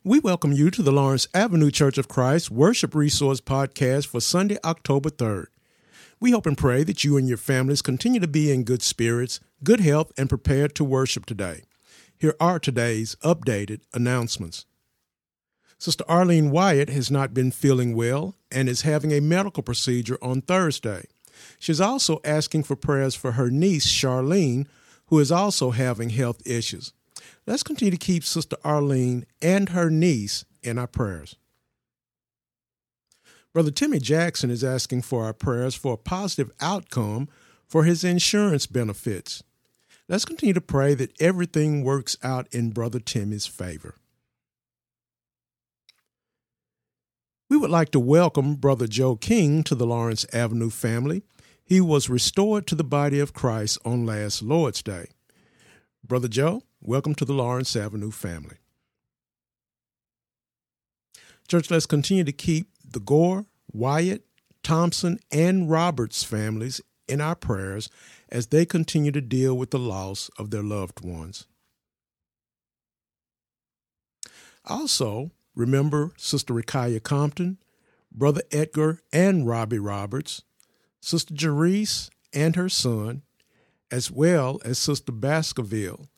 We welcome you to the Lawrence Avenue Church of Christ Worship Resource Podcast for Sunday, October 3rd. We hope and pray that you and your families continue to be in good spirits, good health, and prepared to worship today. Here are today's updated announcements. Sister Arlene Wyatt has not been feeling well and is having a medical procedure on Thursday. She's also asking for prayers for her niece, Charlene, who is also having health issues. Let's continue to keep Sister Arlene and her niece in our prayers. Brother Timmy Jackson is asking for our prayers for a positive outcome for his insurance benefits. Let's continue to pray that everything works out in Brother Timmy's favor. We would like to welcome Brother Joe King to the Lawrence Avenue family. He was restored to the body of Christ on last Lord's Day. Brother Joe, welcome to the Lawrence Avenue family. Church, let's continue to keep the Gore, Wyatt, Thompson, and Roberts families in our prayers as they continue to deal with the loss of their loved ones. Also, remember Sister Rikaya Compton, Brother Edgar and Robbie Roberts, Sister Jerice and her son, as well as Sister Baskerville.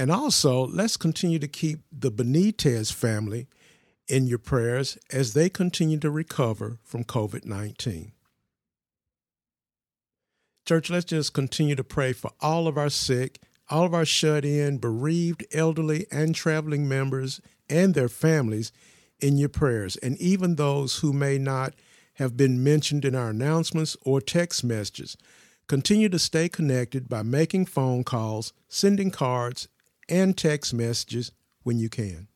And also, let's continue to keep the Benitez family in your prayers as they continue to recover from COVID 19. Church, let's just continue to pray for all of our sick, all of our shut in, bereaved, elderly, and traveling members and their families in your prayers, and even those who may not have been mentioned in our announcements or text messages. Continue to stay connected by making phone calls, sending cards, and text messages when you can.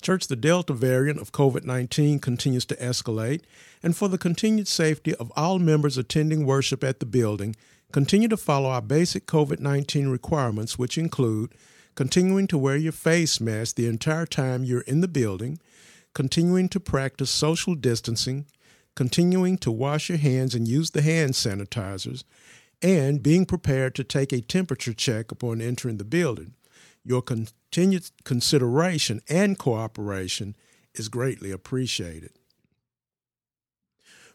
Church, the Delta variant of COVID 19 continues to escalate, and for the continued safety of all members attending worship at the building, continue to follow our basic COVID 19 requirements, which include continuing to wear your face mask the entire time you're in the building, continuing to practice social distancing, continuing to wash your hands and use the hand sanitizers, and being prepared to take a temperature check upon entering the building. Your continued consideration and cooperation is greatly appreciated.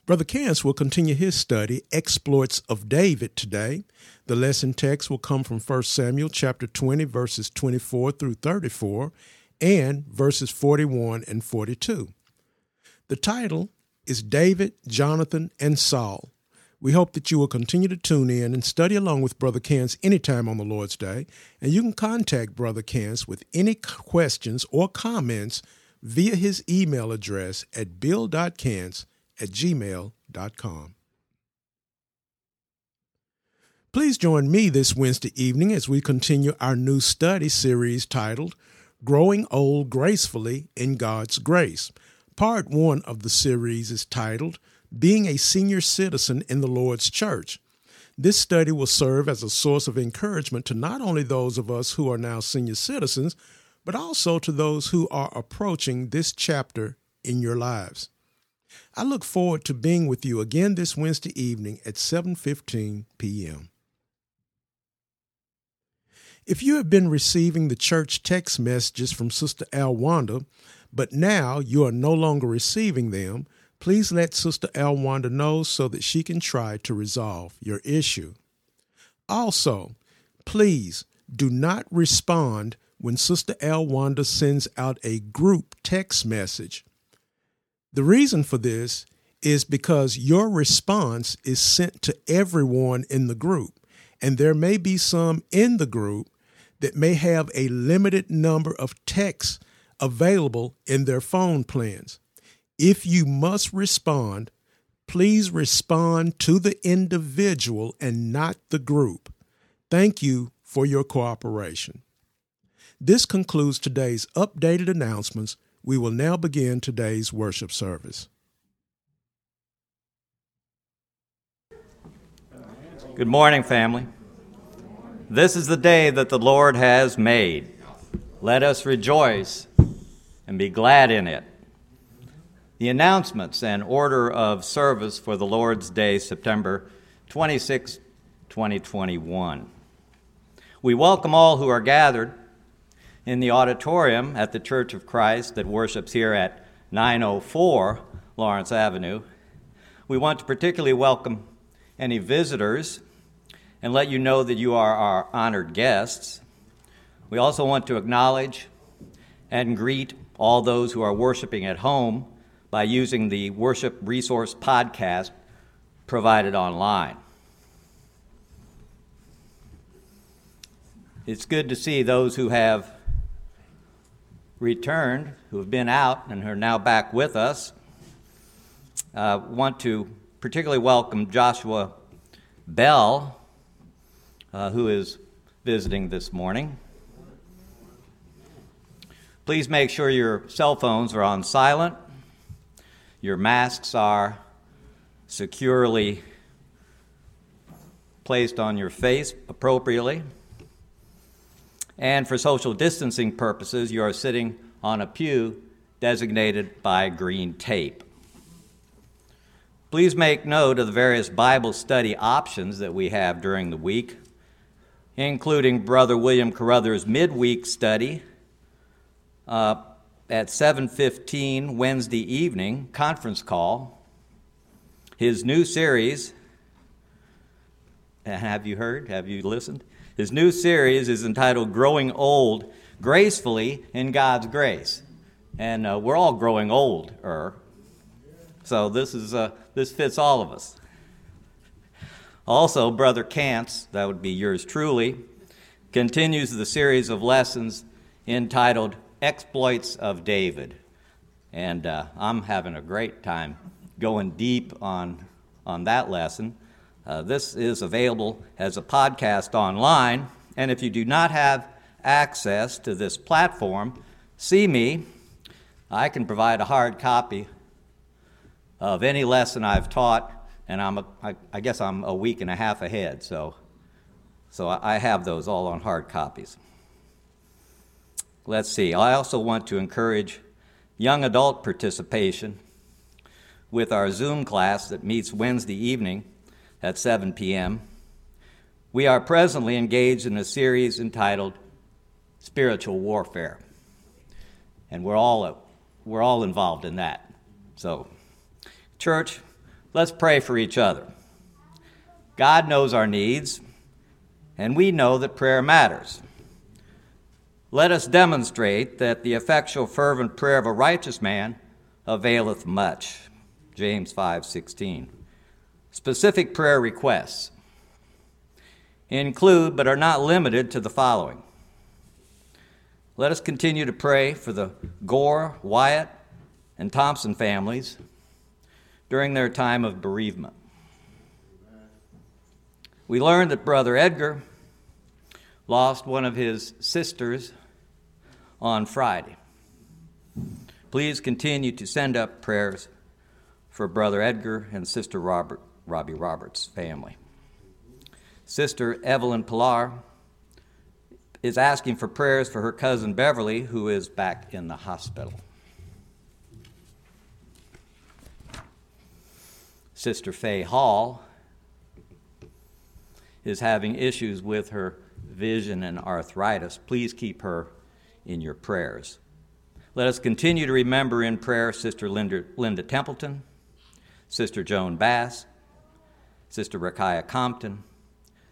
Brother Kance will continue his study, Exploits of David, today. The lesson text will come from 1 Samuel chapter 20, verses 24 through 34, and verses 41 and 42. The title is David, Jonathan, and Saul. We hope that you will continue to tune in and study along with Brother Kance anytime on the Lord's Day. And you can contact Brother Kance with any questions or comments via his email address at bill.cance at gmail.com. Please join me this Wednesday evening as we continue our new study series titled Growing Old Gracefully in God's Grace. Part one of the series is titled Being a Senior Citizen in the Lord's Church. This study will serve as a source of encouragement to not only those of us who are now senior citizens, but also to those who are approaching this chapter in your lives. I look forward to being with you again this Wednesday evening at 7:15 p.m. If you have been receiving the church text messages from Sister Alwanda, but now you are no longer receiving them, please let Sister Alwanda know so that she can try to resolve your issue. Also, please do not respond when Sister Alwanda sends out a group text message. The reason for this is because your response is sent to everyone in the group, and there may be some in the group that may have a limited number of texts available in their phone plans. If you must respond, please respond to the individual and not the group. Thank you for your cooperation. This concludes today's updated announcements. We will now begin today's worship service. Good morning, family. This is the day that the Lord has made. Let us rejoice and be glad in it. The announcements and order of service for the Lord's Day, September 26, 2021. We welcome all who are gathered. in the auditorium at the Church of Christ that worships here at 904 Lawrence Avenue. We want to particularly welcome any visitors and let you know that you are our honored guests. We also want to acknowledge and greet all those who are worshiping at home by using the Worship Resource Podcast provided online. It's good to see those who have returned, who have been out and are now back with us. Uh, want to particularly welcome Joshua Bell, uh, who is visiting this morning. Please make sure your cell phones are on silent, your masks are securely placed on your face appropriately. And for social distancing purposes, you are sitting on a pew designated by green tape. Please make note of the various Bible study options that we have during the week, including Brother William Carruthers' midweek study uh, at 7:15 Wednesday evening conference call. His new series. Have you heard? Have you listened? His new series is entitled "Growing Old Gracefully in God's Grace," and uh, we're all growing older. So this is uh, this fits all of us. Also, Brother Cants, that would be yours truly, continues the series of lessons entitled exploits of David. And uh, I'm having a great time going deep on, on that lesson. Uh, this is available as a podcast online. And if you do not have access to this platform, see me. I can provide a hard copy of any lesson I've taught, and I'm a, I, I guess I'm a week and a half ahead. So, so I have those all on hard copies. Let's see, I also want to encourage young adult participation with our Zoom class that meets Wednesday evening at 7 p.m. We are presently engaged in a series entitled Spiritual Warfare, and we're all, uh, we're all involved in that. So, church, let's pray for each other. God knows our needs, and we know that prayer matters. Let us demonstrate that the effectual fervent prayer of a righteous man availeth much. James 5:16. Specific prayer requests include but are not limited to the following. Let us continue to pray for the Gore, Wyatt, and Thompson families during their time of bereavement. We learned that Brother Edgar lost one of his sisters on Friday. Please continue to send up prayers for Brother Edgar and Sister Robert, Robbie Roberts' family. Sister Evelyn Pilar is asking for prayers for her cousin Beverly, who is back in the hospital. Sister Faye Hall is having issues with her vision and arthritis. Please keep her in your prayers. Let us continue to remember in prayer Sister Linda, Linda Templeton, Sister Joan Bass, Sister Rakaya Compton,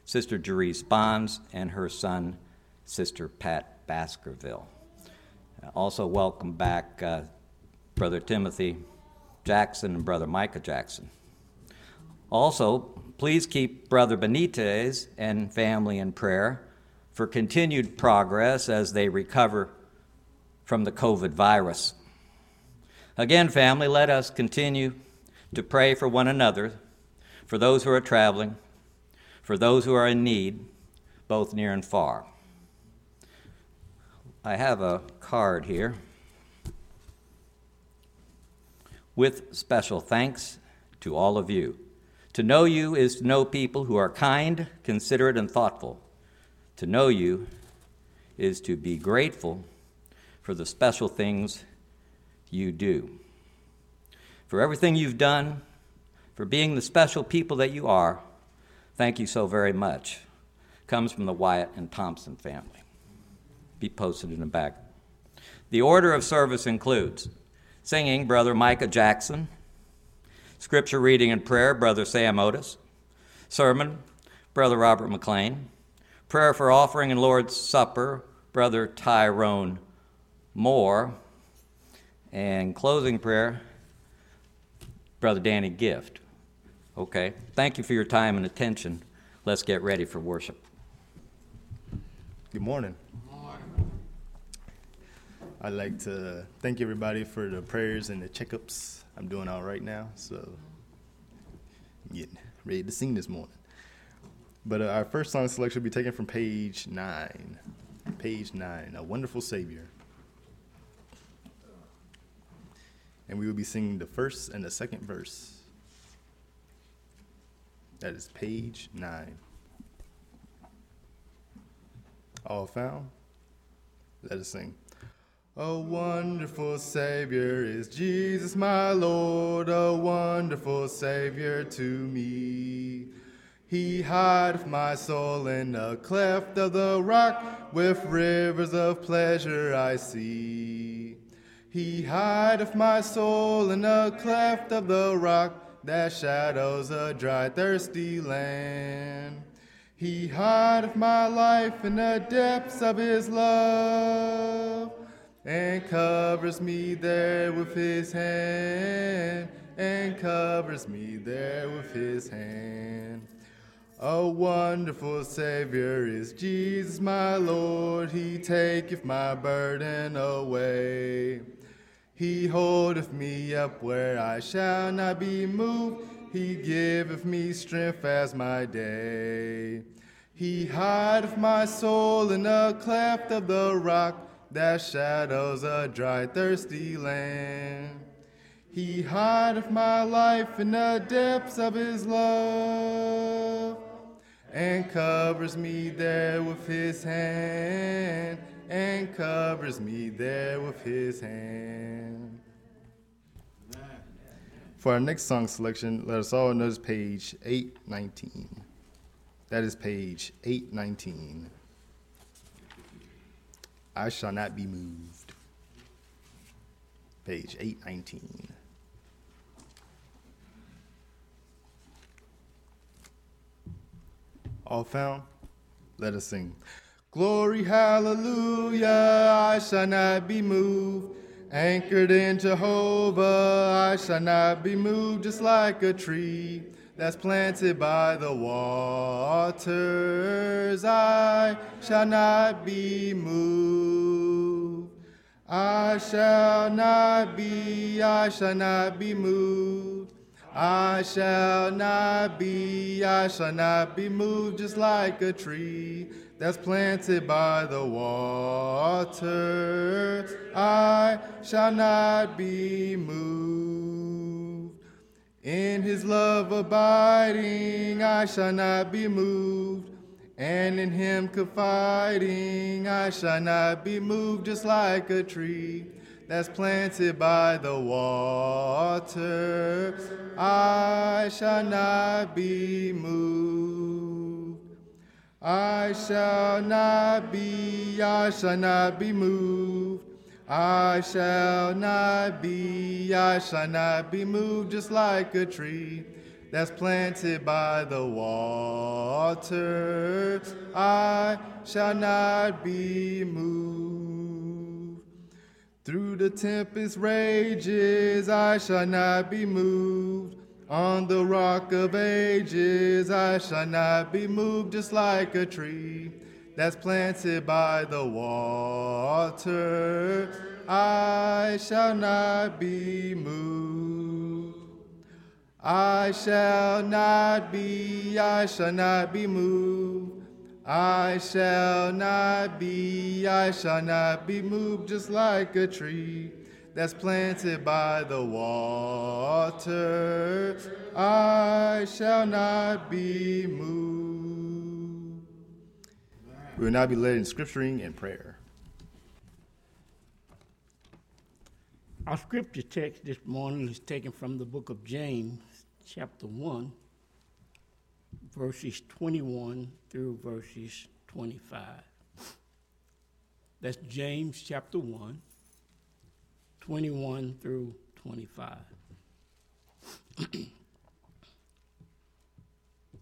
Sister Jerice Bonds, and her son, Sister Pat Baskerville. Also, welcome back uh, Brother Timothy Jackson and Brother Micah Jackson. Also, please keep Brother Benitez and family in prayer for continued progress as they recover from the COVID virus. Again, family, let us continue to pray for one another, for those who are traveling, for those who are in need, both near and far. I have a card here with special thanks to all of you. To know you is to know people who are kind, considerate, and thoughtful. To know you is to be grateful for the special things you do. For everything you've done, for being the special people that you are, thank you so very much. Comes from the Wyatt and Thompson family. be posted in the back. The order of service includes singing, Brother Micah Jackson, scripture reading and prayer, Brother Sam Otis, sermon, Brother Robert McLean, prayer for offering and Lord's Supper, Brother Tyrone Moore, and closing prayer, Brother Danny Gift. Okay, thank you for your time and attention. Let's get ready for worship. Good morning. I'd like to thank everybody for the prayers and the checkups. I'm doing all right now, so getting ready to sing this morning. But uh, our first song selection will be taken from page nine. Page nine, A Wonderful Savior. And we will be singing the first and the second verse. That is page nine. All found? Let us sing. A wonderful Savior is Jesus, my Lord, a wonderful Savior to me. He hideth my soul in a cleft of the rock, with rivers of pleasure I see. He hideth my soul in a cleft of the rock, that shadows a dry, thirsty land. He hideth my life in the depths of his love and covers me there with his hand, and covers me there with his hand. A wonderful Savior is Jesus, my Lord. He taketh my burden away. He holdeth me up where I shall not be moved. He giveth me strength as my day. He hideth my soul in a cleft of the rock that shadows a dry, thirsty land. He hideth my life in the depths of his love, and covers me there with his hand, and covers me there with his hand. For our next song selection, let us all notice page 819. That is page 819. I shall not be moved. Page 819. All found? Let us sing. Glory, hallelujah, I shall not be moved. Anchored in Jehovah, I shall not be moved, just like a tree that's planted by the waters, I shall not be moved. I shall not be, I shall not be moved. I shall not be, I shall not be moved, just like a tree that's planted by the water. I shall not be moved. In his love abiding, I shall not be moved. And in him confiding, I shall not be moved, just like a tree that's planted by the water. I shall not be moved. I shall not be, I shall not be moved. I shall not be, I shall not be moved just like a tree that's planted by the water. I shall not be moved. Through the tempest rages, I shall not be moved. On the rock of ages, I shall not be moved just like a tree that's planted by the water, I shall not be moved. I shall not be, I shall not be moved. I shall not be, I shall not be moved, just like a tree that's planted by the water. I shall not be moved. We will now be led in scripturing and prayer. Our scripture text this morning is taken from the book of James, chapter 1, verses 21 through verses 25. That's James chapter 1, 21 through 25.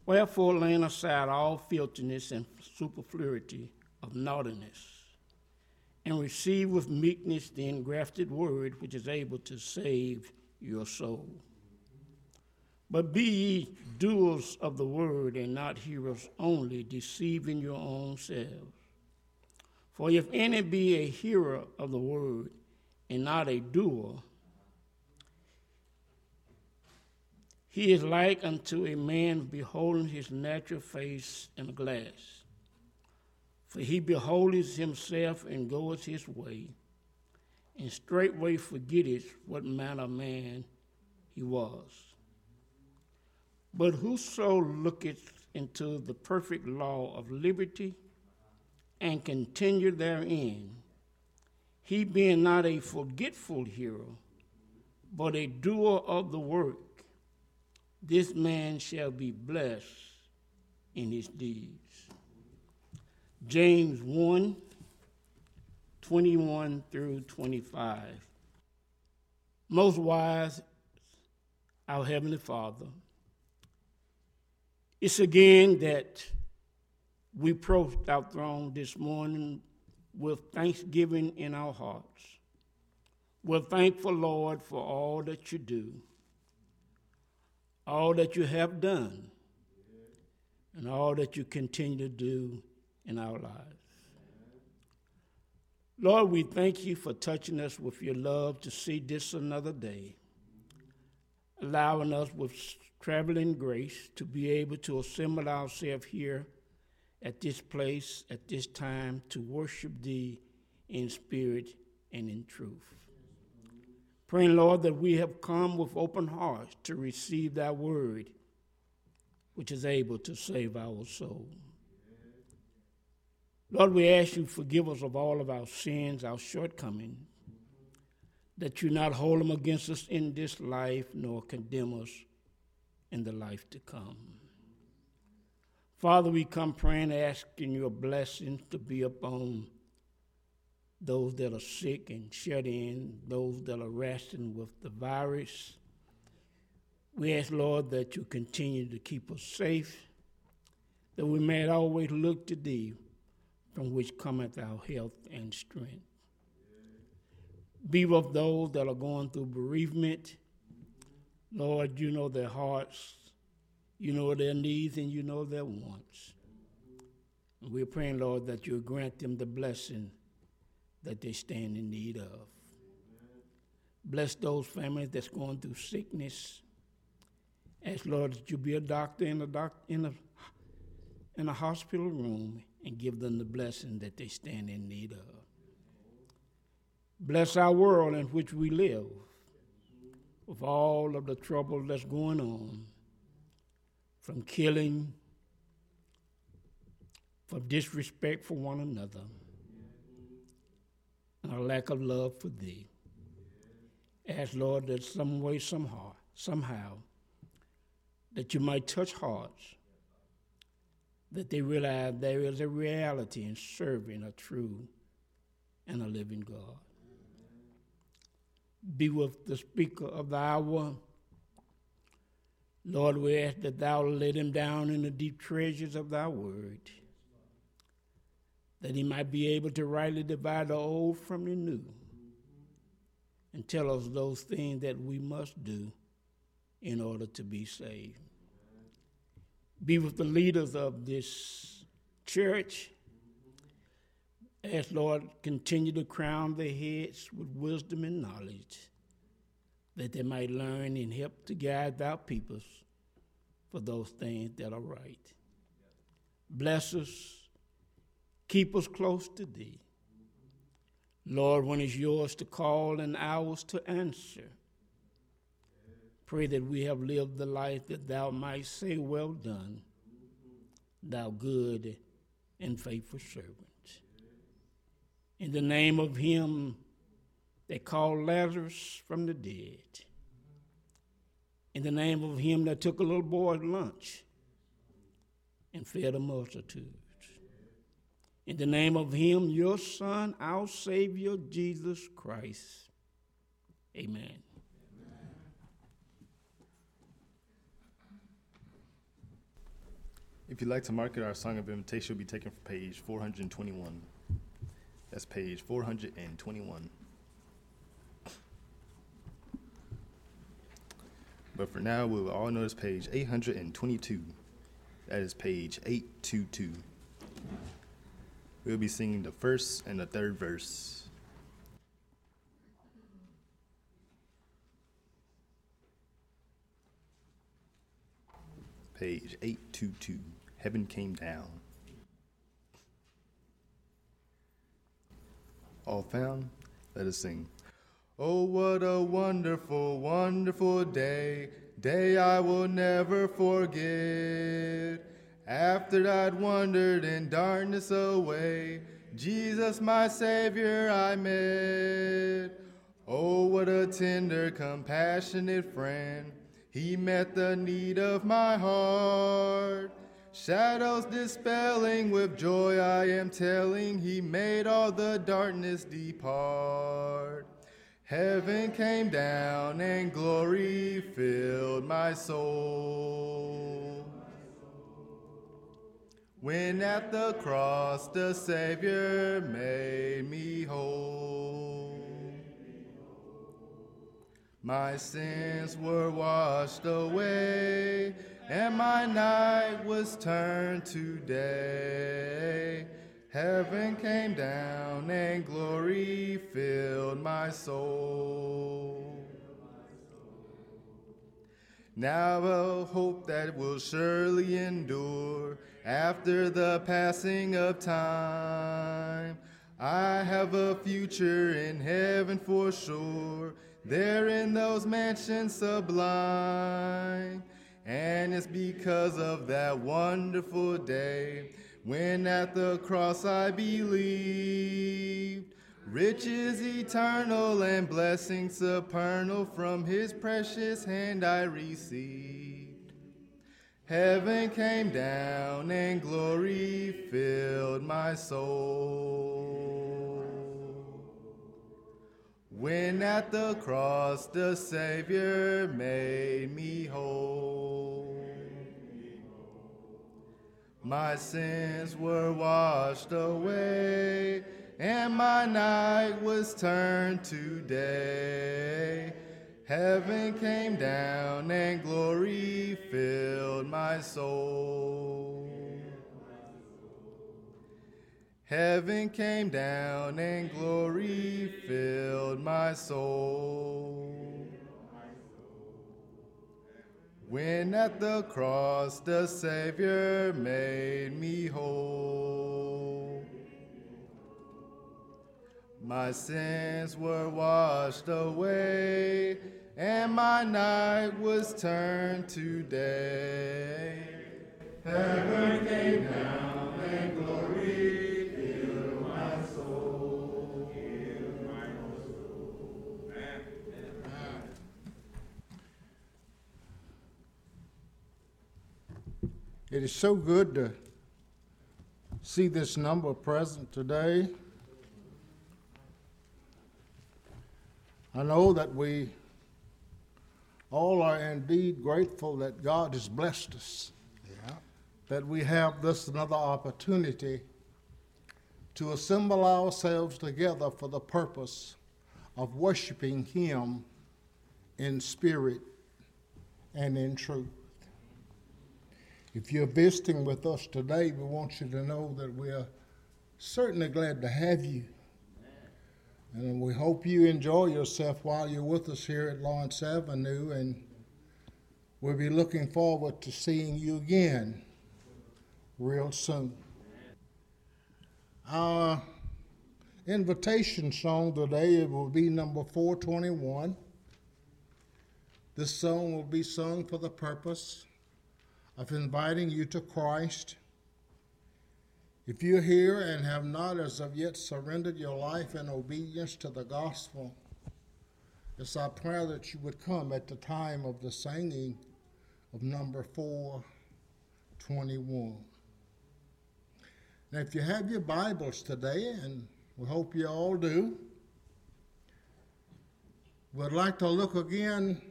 Wherefore, laying aside all filthiness and superfluity of naughtiness, and receive with meekness the engrafted word which is able to save your soul. But be ye doers of the word and not hearers only, deceiving your own selves. For if any be a hearer of the word and not a doer, he is like unto a man beholding his natural face in a glass. For he beholdeth himself and goeth his way, and straightway forgetteth what manner of man he was. But whoso looketh into the perfect law of liberty and continue therein, he being not a forgetful hearer, but a doer of the work, this man shall be blessed in his deeds. James 1 21 through 25. Most wise, our Heavenly Father, it's again that we approach our throne this morning with thanksgiving in our hearts. We're thankful, Lord, for all that you do, all that you have done, and all that you continue to do in our lives. Lord, we thank you for touching us with your love to see this another day, allowing us with traveling grace to be able to assemble ourselves here at this place, at this time, to worship thee in spirit and in truth. Praying, Lord, that we have come with open hearts to receive thy word, which is able to save our soul. Lord, we ask you forgive us of all of our sins, our shortcomings, that you not hold them against us in this life, nor condemn us in the life to come. Father, we come praying, asking your blessings to be upon those that are sick and shut in, those that are wrestling with the virus. We ask, Lord, that you continue to keep us safe, that we may always look to thee from which cometh our health and strength. Be with those that are going through bereavement. Lord, you know their hearts, you know their needs, and you know their wants. And we're praying, Lord, that you'll grant them the blessing that they stand in need of. Bless those families that's going through sickness. Ask, Lord, that you be a doctor in a, doc, in a, in a hospital room and give them the blessing that they stand in need of. Bless our world in which we live with all of the trouble that's going on from killing, from disrespect for one another, and a lack of love for thee. Ask, Lord, that some way, somehow, somehow, that you might touch hearts that they realize there is a reality in serving a true and a living God. Be with the speaker of the hour. Lord, we ask that thou let him down in the deep treasures of thy word, that he might be able to rightly divide the old from the new, and tell us those things that we must do in order to be saved be with the leaders of this church. As Lord, continue to crown their heads with wisdom and knowledge, that they might learn and help to guide our peoples for those things that are right. Bless us, keep us close to Thee. Lord, when it's yours to call and ours to answer, Pray that we have lived the life that thou might say, Well done, thou good and faithful servant. In the name of him that called Lazarus from the dead, in the name of him that took a little boy's lunch and fed a multitude, In the name of Him, your Son, our Savior, Jesus Christ. Amen. If you'd like to mark it, our song of invitation will be taken from page 421. That's page 421. But for now, we will all notice page 822. That is page 822. We'll be singing the first and the third verse. Page 822. Heaven came down. All found? Let us sing. Oh, what a wonderful, wonderful day, day I will never forget. After I'd wandered in darkness away, Jesus, my Savior, I met. Oh, what a tender, compassionate friend. He met the need of my heart. Shadows dispelling with joy, I am telling, He made all the darkness depart. Heaven came down and glory filled my soul. When at the cross the Savior made me whole. My sins were washed away, and my night was turned to day. Heaven came down, and glory filled my soul. Now a hope that will surely endure after the passing of time. I have a future in heaven for sure there in those mansions sublime. And it's because of that wonderful day when at the cross I believed. Riches eternal and blessings supernal from his precious hand I received. Heaven came down and glory filled my soul. When at the cross the Savior made me whole, my sins were washed away, and my night was turned to day. Heaven came down, and glory filled my soul. Heaven came down and glory filled my soul. When at the cross the Savior made me whole, my sins were washed away, and my night was turned to day. Heaven came down It is so good to see this number present today. I know that we all are indeed grateful that God has blessed us, yeah. that we have this another opportunity to assemble ourselves together for the purpose of worshiping Him in spirit and in truth. If you're visiting with us today, we want you to know that we are certainly glad to have you. And we hope you enjoy yourself while you're with us here at Lawrence Avenue, and we'll be looking forward to seeing you again real soon. Our invitation song today it will be number 421. This song will be sung for the purpose of inviting you to Christ. If you're here and have not as of yet surrendered your life in obedience to the gospel, it's our prayer that you would come at the time of the singing of number 421. Now, if you have your Bibles today, and we hope you all do, we'd like to look again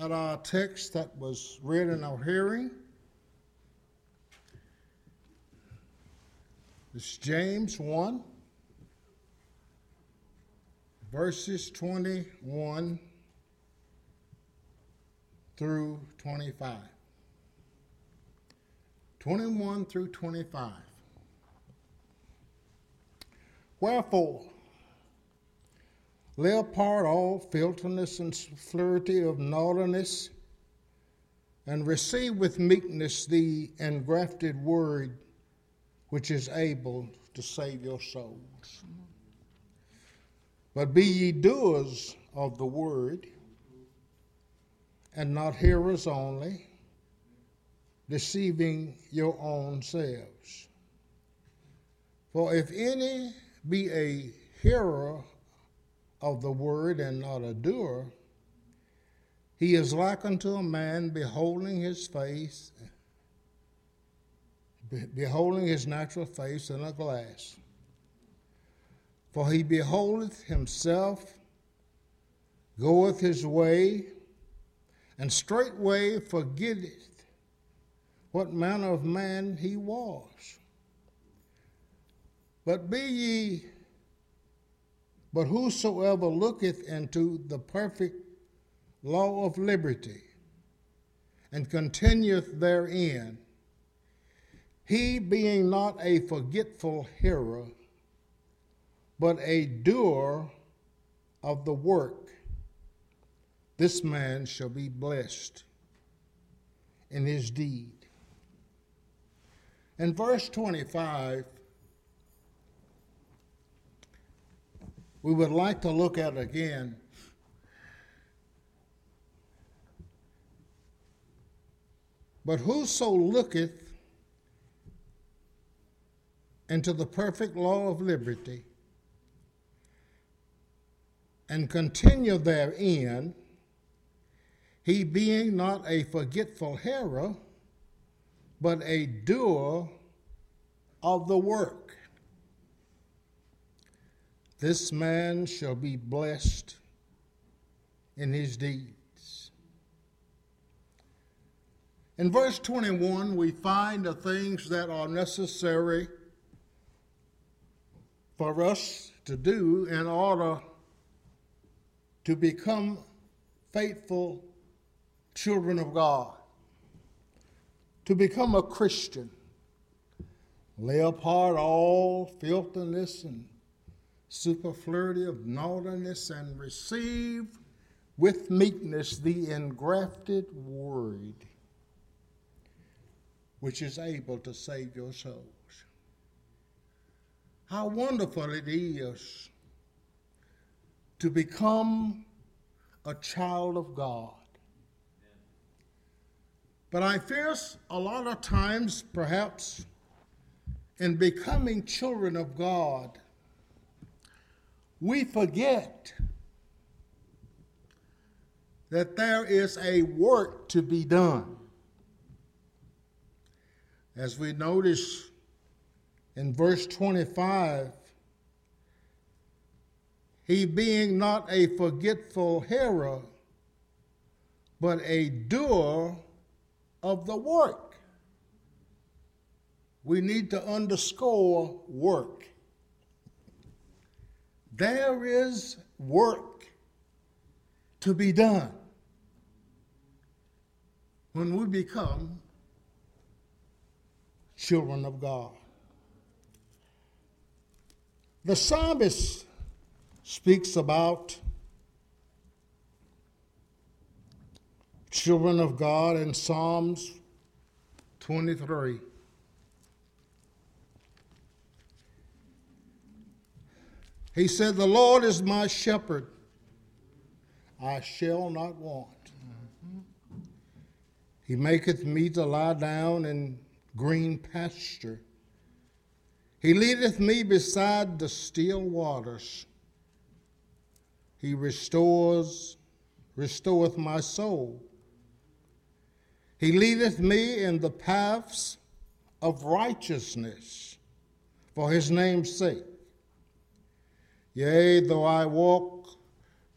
at our text that was read in our hearing. It's James 1, verses 21 through 25. 21 through 25. Wherefore, lay apart all filthiness and flirty of naughtiness, and receive with meekness the engrafted word which is able to save your souls. But be ye doers of the word, and not hearers only, deceiving your own selves. For if any be a hearer of the word and not a doer, he is like unto a man beholding his face, beholding his natural face in a glass. For he beholdeth himself, goeth his way, and straightway forgetteth what manner of man he was. But be ye, but whosoever looketh into the perfect law of liberty and continueth therein, he being not a forgetful hearer, but a doer of the work, this man shall be blessed in his deed. In verse 25, we would like to look at again But whoso looketh into the perfect law of liberty and continue therein, he being not a forgetful hearer, but a doer of the work. This man shall be blessed in his deeds. In verse 21, we find the things that are necessary for us to do in order to become faithful children of God, to become a Christian. Lay apart all filthiness and superfluity of naughtiness and receive with meekness the engrafted word which is able to save your souls. How wonderful it is to become a child of God. But I fear a lot of times, perhaps, in becoming children of God, we forget that there is a work to be done. As we notice in verse 25, he being not a forgetful hearer, but a doer of the work. We need to underscore work. There is work to be done when we become children of God. The psalmist speaks about children of God in Psalms 23. He said, The Lord is my shepherd, I shall not want. He maketh me to lie down in green pasture. He leadeth me beside the still waters. He restores, restoreth my soul. He leadeth me in the paths of righteousness for his name's sake. Yea, though I walk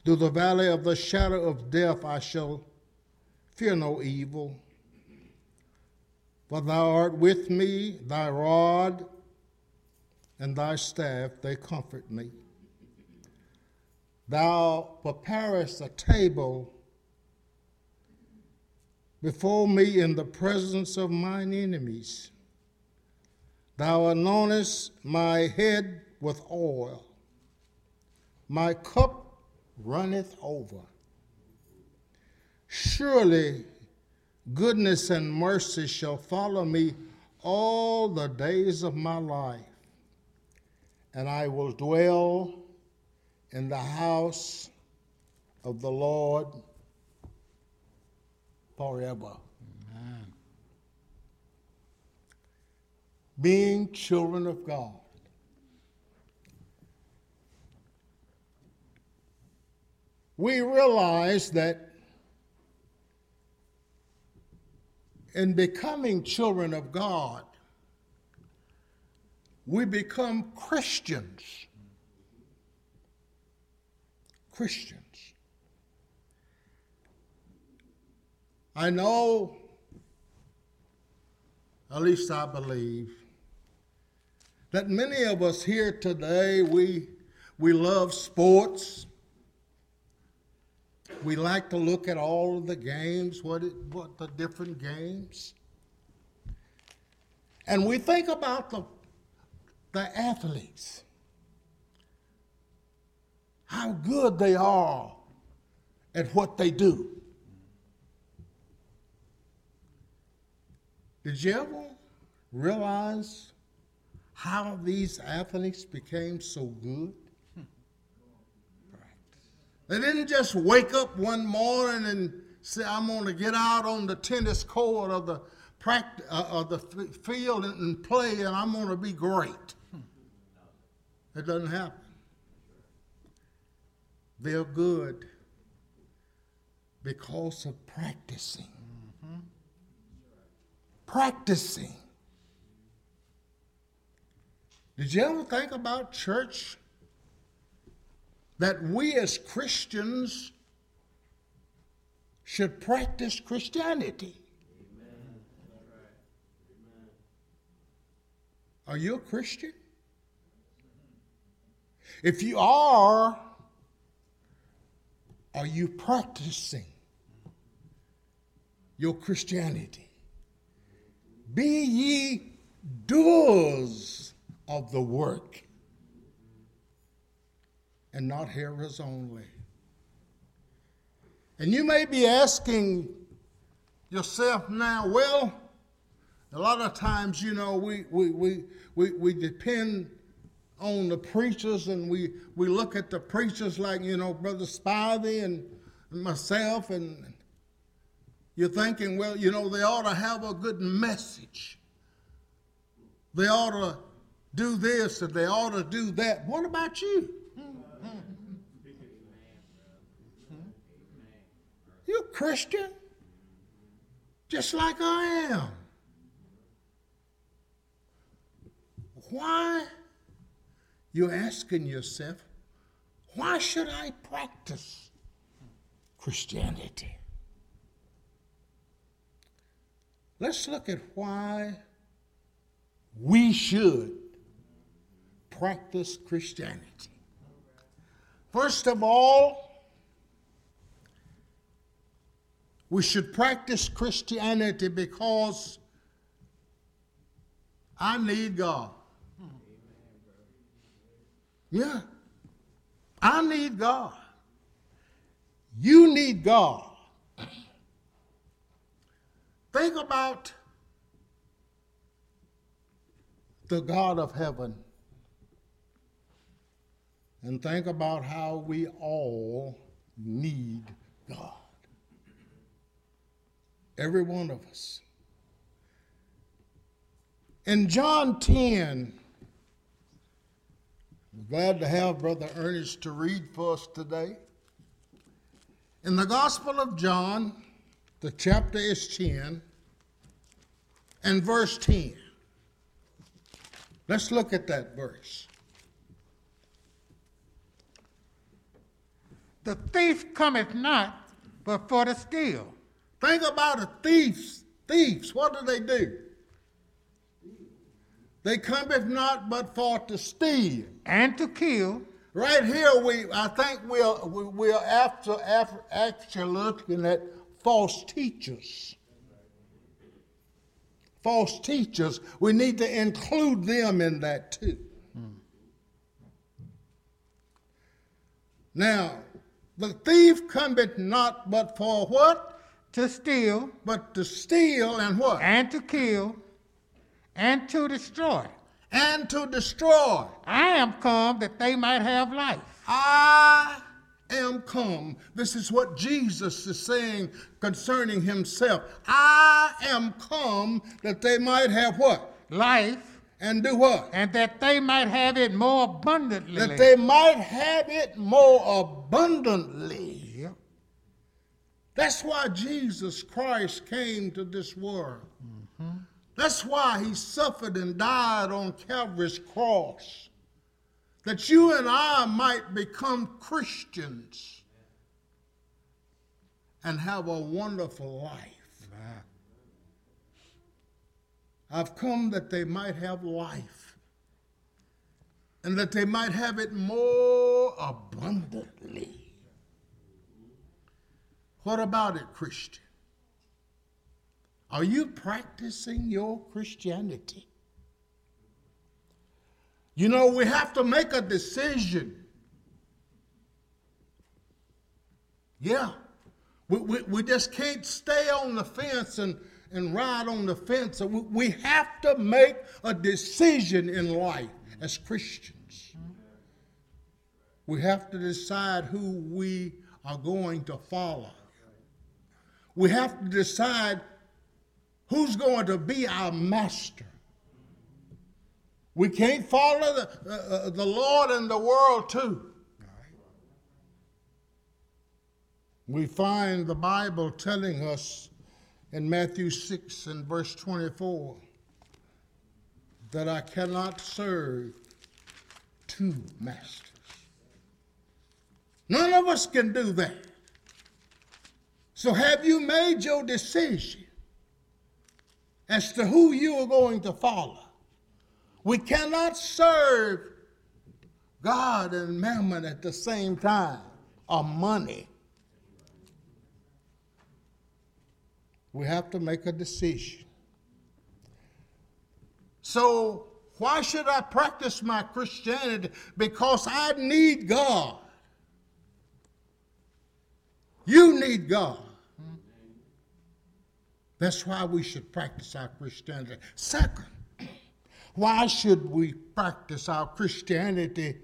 through the valley of the shadow of death, I shall fear no evil. For thou art with me, thy rod and thy staff, they comfort me. Thou preparest a table before me in the presence of mine enemies. Thou anointest my head with oil. My cup runneth over. Surely goodness and mercy shall follow me all the days of my life, and I will dwell in the house of the Lord forever. Amen. Being children of God. We realize that in becoming children of God, we become Christians. Christians. I know, at least I believe, that many of us here today, we, we love sports. We like to look at all of the games, what, it, what the different games. And we think about the, the athletes, how good they are at what they do. Did you ever realize how these athletes became so good? They didn't just wake up one morning and say, I'm going to get out on the tennis court of the, practice, uh, of the field and, and play and I'm going to be great. It doesn't happen. They're good because of practicing practicing. Did you ever think about church? That we as Christians should practice Christianity. Are you a Christian? If you are, are you practicing your Christianity? Be ye doers of the work and not hearers only. And you may be asking yourself now, well, a lot of times, you know, we, we, we, we, we depend on the preachers and we, we look at the preachers like, you know, Brother Spivey and myself and you're thinking, well, you know, they ought to have a good message. They ought to do this and they ought to do that. What about you? You're a Christian, just like I am. Why? You're asking yourself, why should I practice Christianity? Let's look at why we should practice Christianity. First of all, we should practice Christianity because I need God. Yeah. I need God. You need God. Think about the God of heaven and think about how we all need God. Every one of us. In John 10, I'm glad to have Brother Ernest to read for us today. In the Gospel of John, the chapter is 10 and verse 10. Let's look at that verse. The thief cometh not but for to steal. Think about the thieves. Thieves, what do they do? They come if not but for to steal. and to kill, Right here, we I think we're we- we're after, after actually looking at false teachers. False teachers, we need to include them in that too. Now, the thief cometh not but for what? To steal, But to steal and what? and to kill, and to destroy. And to destroy. I am come that they might have life, I am come. This is what Jesus is saying concerning himself. I am come that they might have what? life, And do what? and that they might have it more abundantly. That they might have it more abundantly. That's why Jesus Christ came to this world. That's why he suffered and died on Calvary's cross. That you and I might become Christians and have a wonderful life. I've come that they might have life and that they might have it more abundantly. What about it, Christian? Are you practicing your Christianity? You know, we have to make a decision. Yeah. We, we, we just can't stay on the fence and, and ride on the fence. We, we have to make a decision in life as Christians. We have to decide who we are going to follow. We have to decide who's going to be our master. We can't follow the, uh, uh, the Lord and the world too. We find the Bible telling us in Matthew 6 and verse 24 that I cannot serve two masters. None of us can do that. So, have you made your decision as to who you are going to follow? We cannot serve God and mammon at the same time, or money. We have to make a decision. So, why should I practice my Christianity? Because I need God. You need God. That's why we should practice our Christianity. Second, why should we practice our Christianity?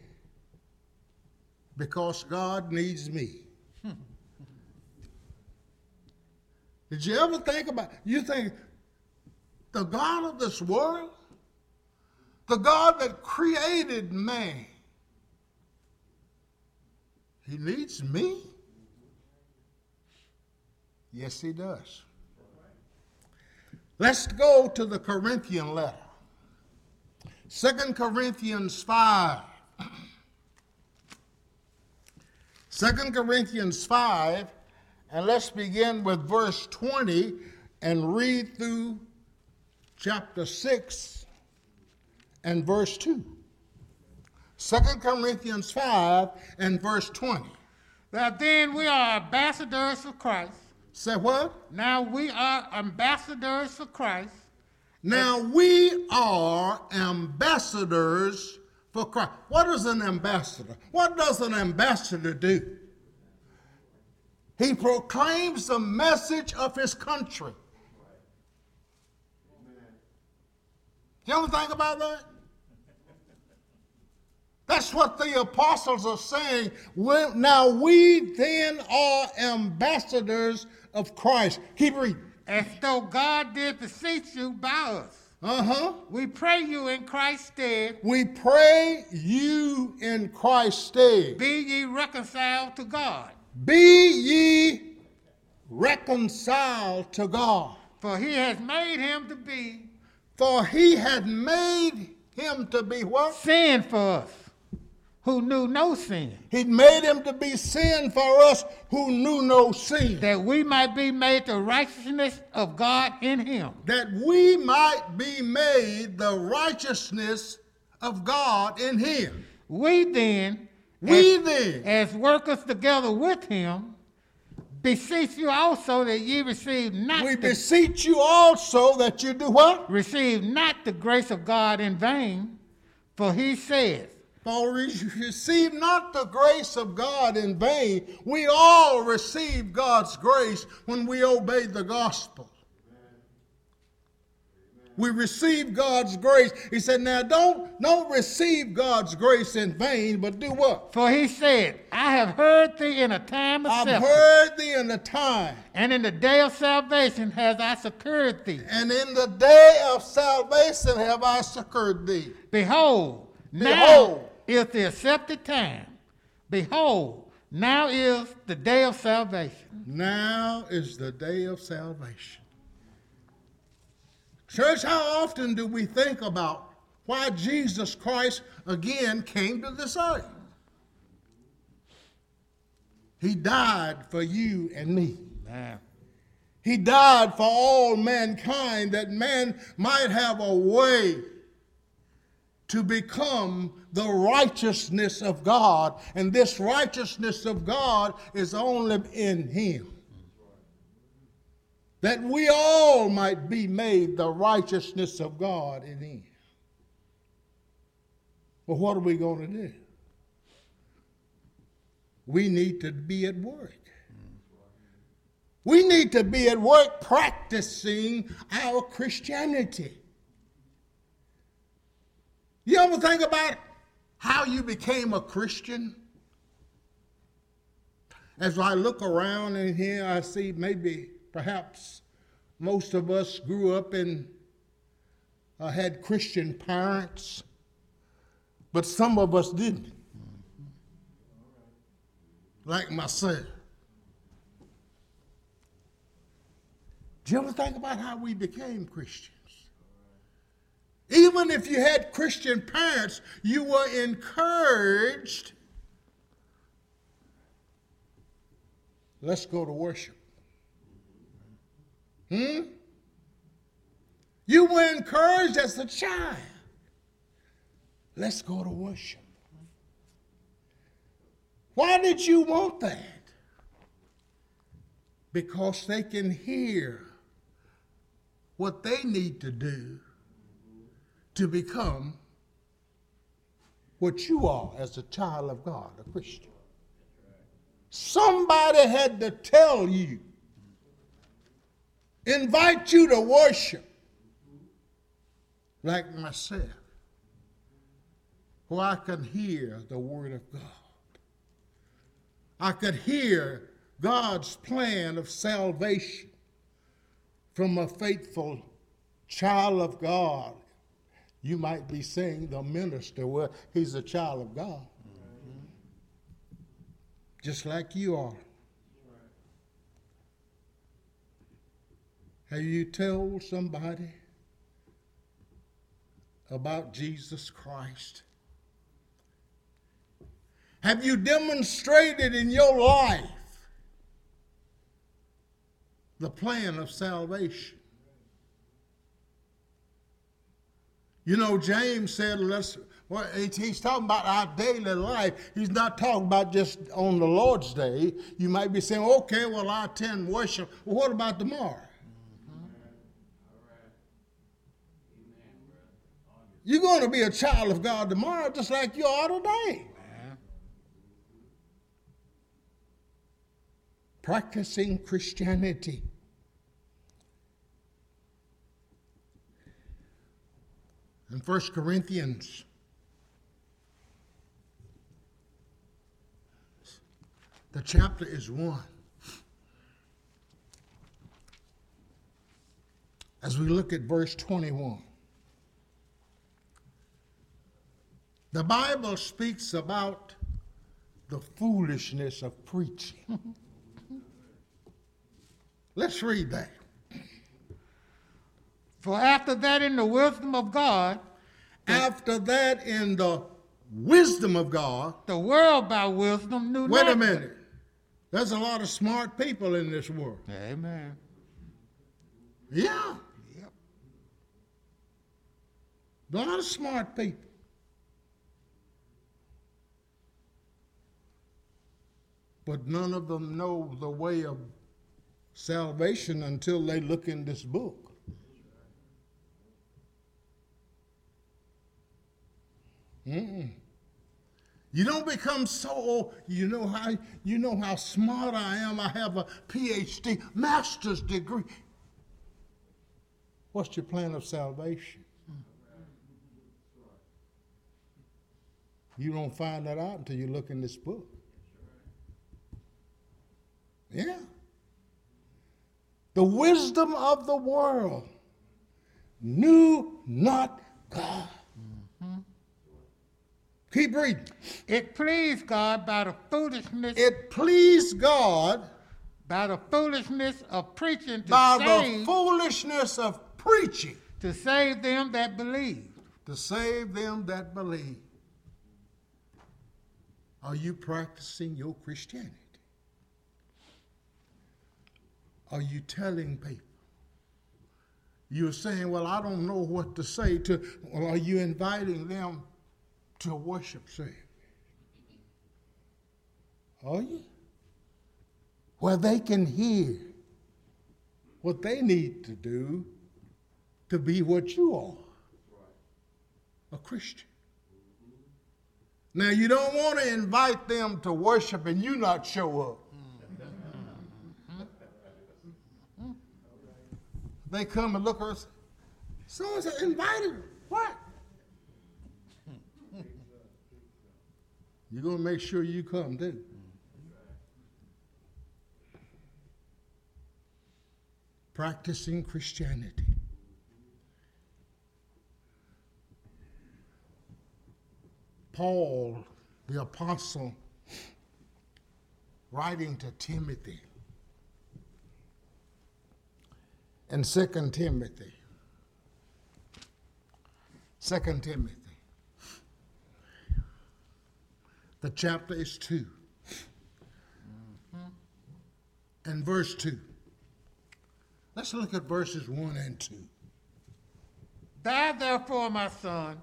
Because God needs me. Did you ever think about you think the God of this world, the God that created man, he needs me? Yes, he does. Let's go to the Corinthian letter. Second Corinthians 5. Second Corinthians 5, and let's begin with verse 20 and read through chapter 6 and verse 2. Second Corinthians 5 and verse 20. That then we are ambassadors of Christ. Say what? Now we are ambassadors for Christ, Now we are ambassadors for Christ. What is an ambassador? What does an ambassador do? He proclaims the message of his country. You ever think about that? That's what the apostles are saying. Well, now we then are ambassadors of Christ. Keep reading. as though God did beseech you by us. Uh huh. We pray you in Christ's stead, We pray you in Christ's stead. be ye reconciled to God. Be ye reconciled to God. For he has made him to be For he had made him to be what? Sin for us who knew no sin, He made him to be sin for us who knew no sin. that we might be made the righteousness of God in him. That we might be made the righteousness of God in him. We then, We as, then, as workers together with him, beseech you also that ye receive not we the, beseech you also that you do what? receive not the grace of God in vain, for he says, For receive not the grace of God in vain. We all receive God's grace when we obey the gospel. We receive God's grace. He said, now don't, don't receive God's grace in vain, but do what? For he said, I have heard thee in a time of I've heard thee in a time, and in the day of salvation has I secured thee. and in the day of salvation have I secured thee. Behold, now Behold. Is the accepted time. Behold, now is the day of salvation. Now is the day of salvation. Church, how often do we think about why Jesus Christ again came to this earth? He died for you and me. He died for all mankind that man might have a way to become the righteousness of God. And this righteousness of God is only in Him. That we all might be made the righteousness of God in Him. Well, what are we going to do? We need to be at work. We need to be at work practicing our Christianity. You ever think about how you became a Christian? As I look around in here, I see maybe perhaps most of us grew up and uh, had Christian parents, but some of us didn't. Like myself. Do you ever think about how we became Christians? Even if you had Christian parents, you were encouraged. Let's go to worship. Hmm? You were encouraged as a child. Let's go to worship. Why did you want that? Because they can hear what they need to do to become what you are as a child of God, a Christian. Somebody had to tell you, invite you to worship, like myself, where I can hear the Word of God. I could hear God's plan of salvation from a faithful child of God. You might be saying the minister, well, he's a child of God. Just like you are. Have you told somebody about Jesus Christ? Have you demonstrated in your life the plan of salvation? You know, James said, let's, well, he's talking about our daily life. He's not talking about just on the Lord's day. You might be saying, okay, well, I attend worship. Well, what about tomorrow? You're going to be a child of God tomorrow just like you are today. Practicing Christianity. In 1 Corinthians, the chapter is 1. As we look at verse 21, the Bible speaks about the foolishness of preaching. Let's read that. For after that, in the wisdom of God, After that, in the wisdom of God, The world by wisdom knew wait not. a minute. There's a lot of smart people in this world. Amen. Yeah. Yep. A lot of smart people. But none of them know the way of salvation until they look in this book. Mm-mm. You don't become so you know how you know how smart I am. I have a PhD, master's degree. What's your plan of salvation? You don't find that out until you look in this book. Yeah. The wisdom of the world knew not God. Keep reading. It pleased God by the foolishness It pleased God by the foolishness of preaching to by save the foolishness of preaching to save them that believe. to save them that believe. Are you practicing your Christianity? Are you telling people? You're saying, Well, I don't know what to say to. Well, are you inviting them to worship service? Are you? Where they can hear what they need to do to be what you are a Christian. Now, you don't want to invite them to worship and you not show up. They come and look at us. So and invited. What? You're going to make sure you come too. Practicing Christianity. Paul, the apostle, writing to Timothy in 2 Timothy. 2 Timothy. The chapter is 2. And verse 2. Let's look at verses 1 and 2. Thou therefore, my son,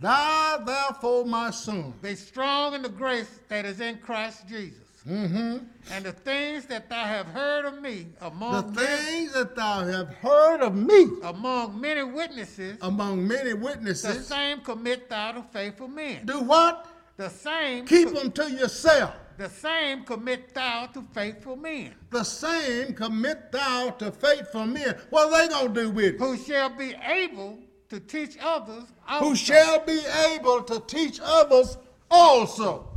Thou therefore, my son, be strong in the grace that is in Christ Jesus. mm-hmm, And the things that thou have heard of me among, the things that thou have heard of me among many witnesses, among many witnesses, the same commit thou to faithful men. do what? The same, Keep them to yourself. the same commit thou to faithful men, The same commit thou to faithful men. What are they going to do with it? who shall be able to teach others also. Who shall be able to teach others also.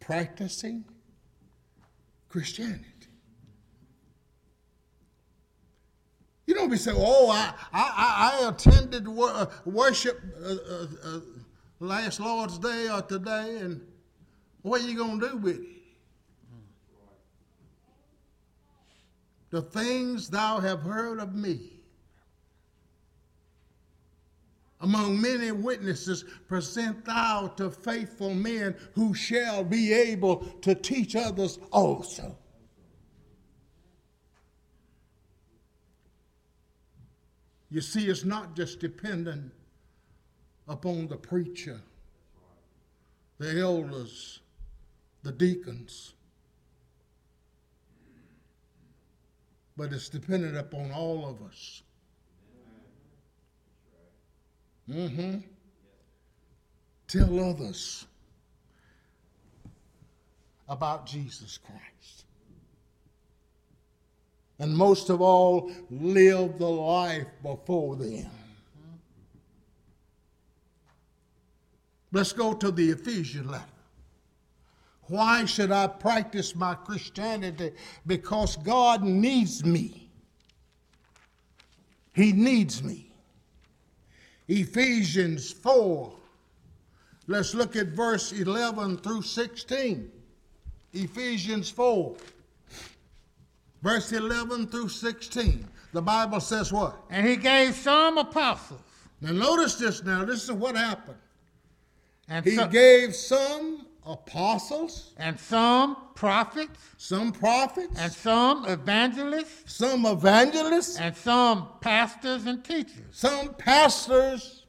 Practicing Christianity. You don't be saying, "Oh, I I, I attended wor- uh, worship uh, uh, uh, last Lord's Day or today, and what are you gonna do with it?" The things thou have heard of me. Among many witnesses, present thou to faithful men who shall be able to teach others also. You see, it's not just dependent upon the preacher, the elders, the deacons, but it's dependent upon all of us. Mm-hmm. Tell others about Jesus Christ. And most of all, live the life before them. Let's go to the Ephesian letter. Why should I practice my Christianity? Because God needs me. He needs me. Ephesians 4. Let's look at verse 11 through 16. Ephesians 4, verse 11 through 16. the Bible says what? And he gave some apostles. Now notice this now. This is what happened. And, He so- gave some apostles, and some prophets, some prophets, and some evangelists, some evangelists, and some pastors and teachers some pastors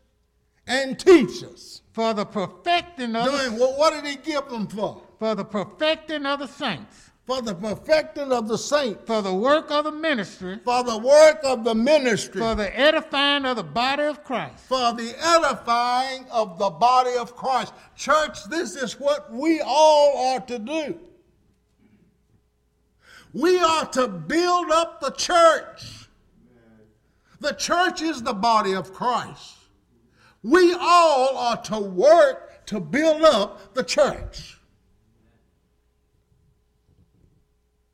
and teachers. for the perfecting of Doing well, what did he give them for? for the perfecting of the saints, For the perfecting of the saints, for the work of the ministry, for the work of the ministry, for the edifying of the body of Christ. for the edifying of the body of Christ. Church, this is what we all are to do. We are to build up the church. The church is the body of Christ. We all are to work to build up the church.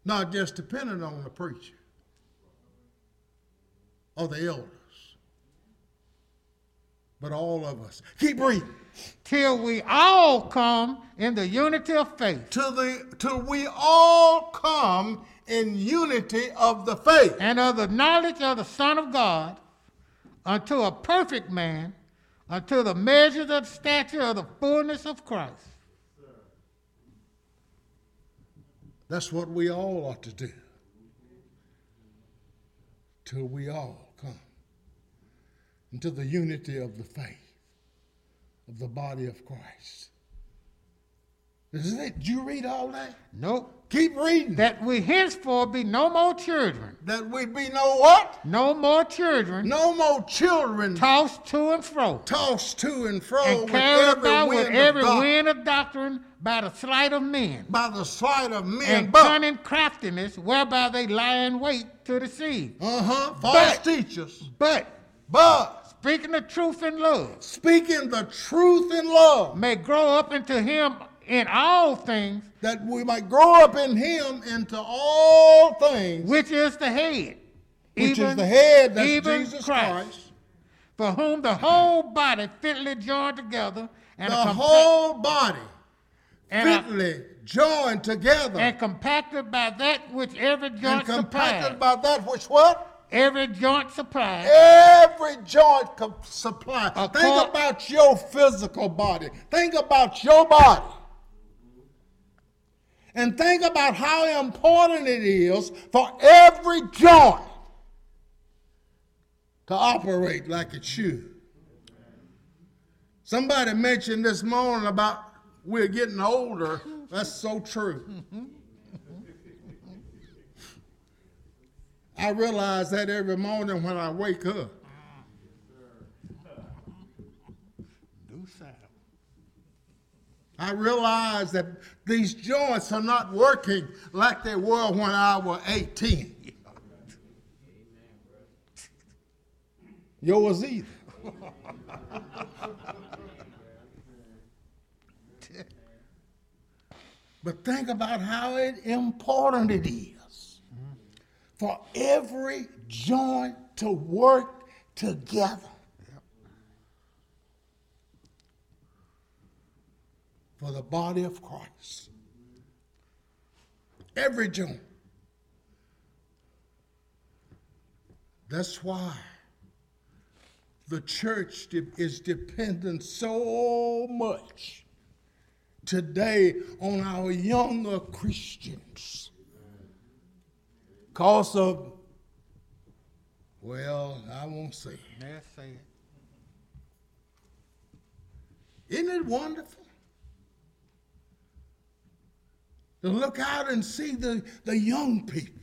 Not just dependent on the preacher or the elders, but all of us. Keep reading. Till we all come in the unity of faith Till, the, till we all come in unity of the faith. and of the knowledge of the Son of God unto a perfect man, unto the measure of the stature of the fullness of Christ. That's what we all ought to do. Till we all come into the unity of the faith of the body of Christ. Isn't it? Did you read all that? Nope. Keep reading. That we henceforth be no more children, that we be no what? no more children, No more children tossed to and fro, tossed to and fro and carried about wind with every wind of doctrine by the sleight of men, by the sleight of men. and But cunning craftiness, whereby they lie in wait to deceive. uh-huh, false But- teachers. But But speaking the truth in love, speaking the truth in love, may grow up into him in all things, that we might grow up in him into all things, which is the head, which is the head, that's even Jesus Christ. for whom the whole body fitly joined together and, the whole body and, a- fitly joined together and compacted by that which every and joint compacted supplies. by that which what? Every joint supplies. Every joint supply. Think about your physical body. Think about your body. And think about how important it is for every joint to operate like it should. Somebody mentioned this morning about we're getting older. That's so true. I realize that every morning when I wake up. I realize that these joints are not working like they were when I was 18. Yours either. but think about how important it is for every joint to work together. For the body of Christ. Every joint. That's why the church is dependent so much today on our younger Christians. Because of, well, I won't say. it. Let's say it. Isn't it wonderful? To look out and see the, the young people.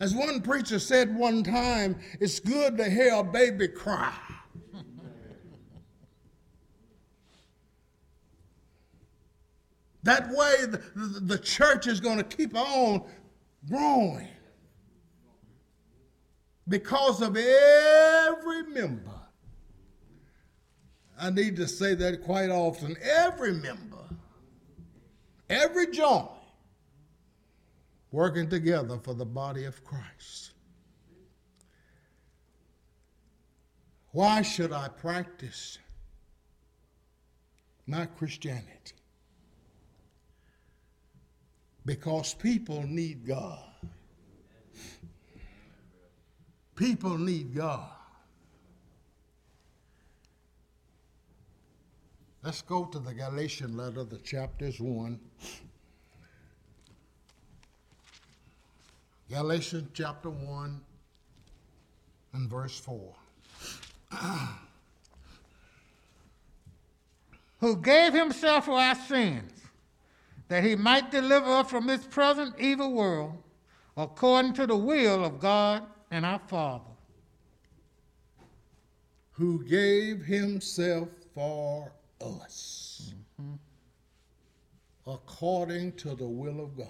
As one preacher said one time, it's good to hear a baby cry. that way, the, the, the church is going to keep on growing because of every member. I need to say that quite often. Every member, every joint, working together for the body of Christ. Why should I practice my Christianity? Because people need God. People need God. Let's go to the Galatian letter, the chapters 1. Galatians chapter 1 and verse 4. who gave himself for our sins, that he might deliver us from this present evil world, according to the will of God and our Father. Who gave himself for us according to the will of God.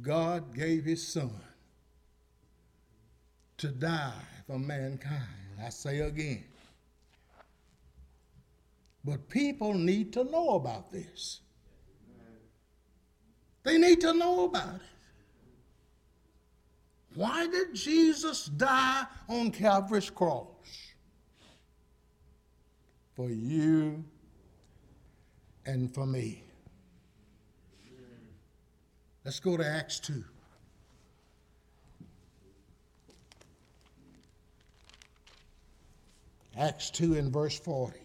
God gave his son to die for mankind. I say again. But people need to know about this. They need to know about it. Why did Jesus die on Calvary's cross? For you and for me. Let's go to Acts 2. Acts 2 and verse 40.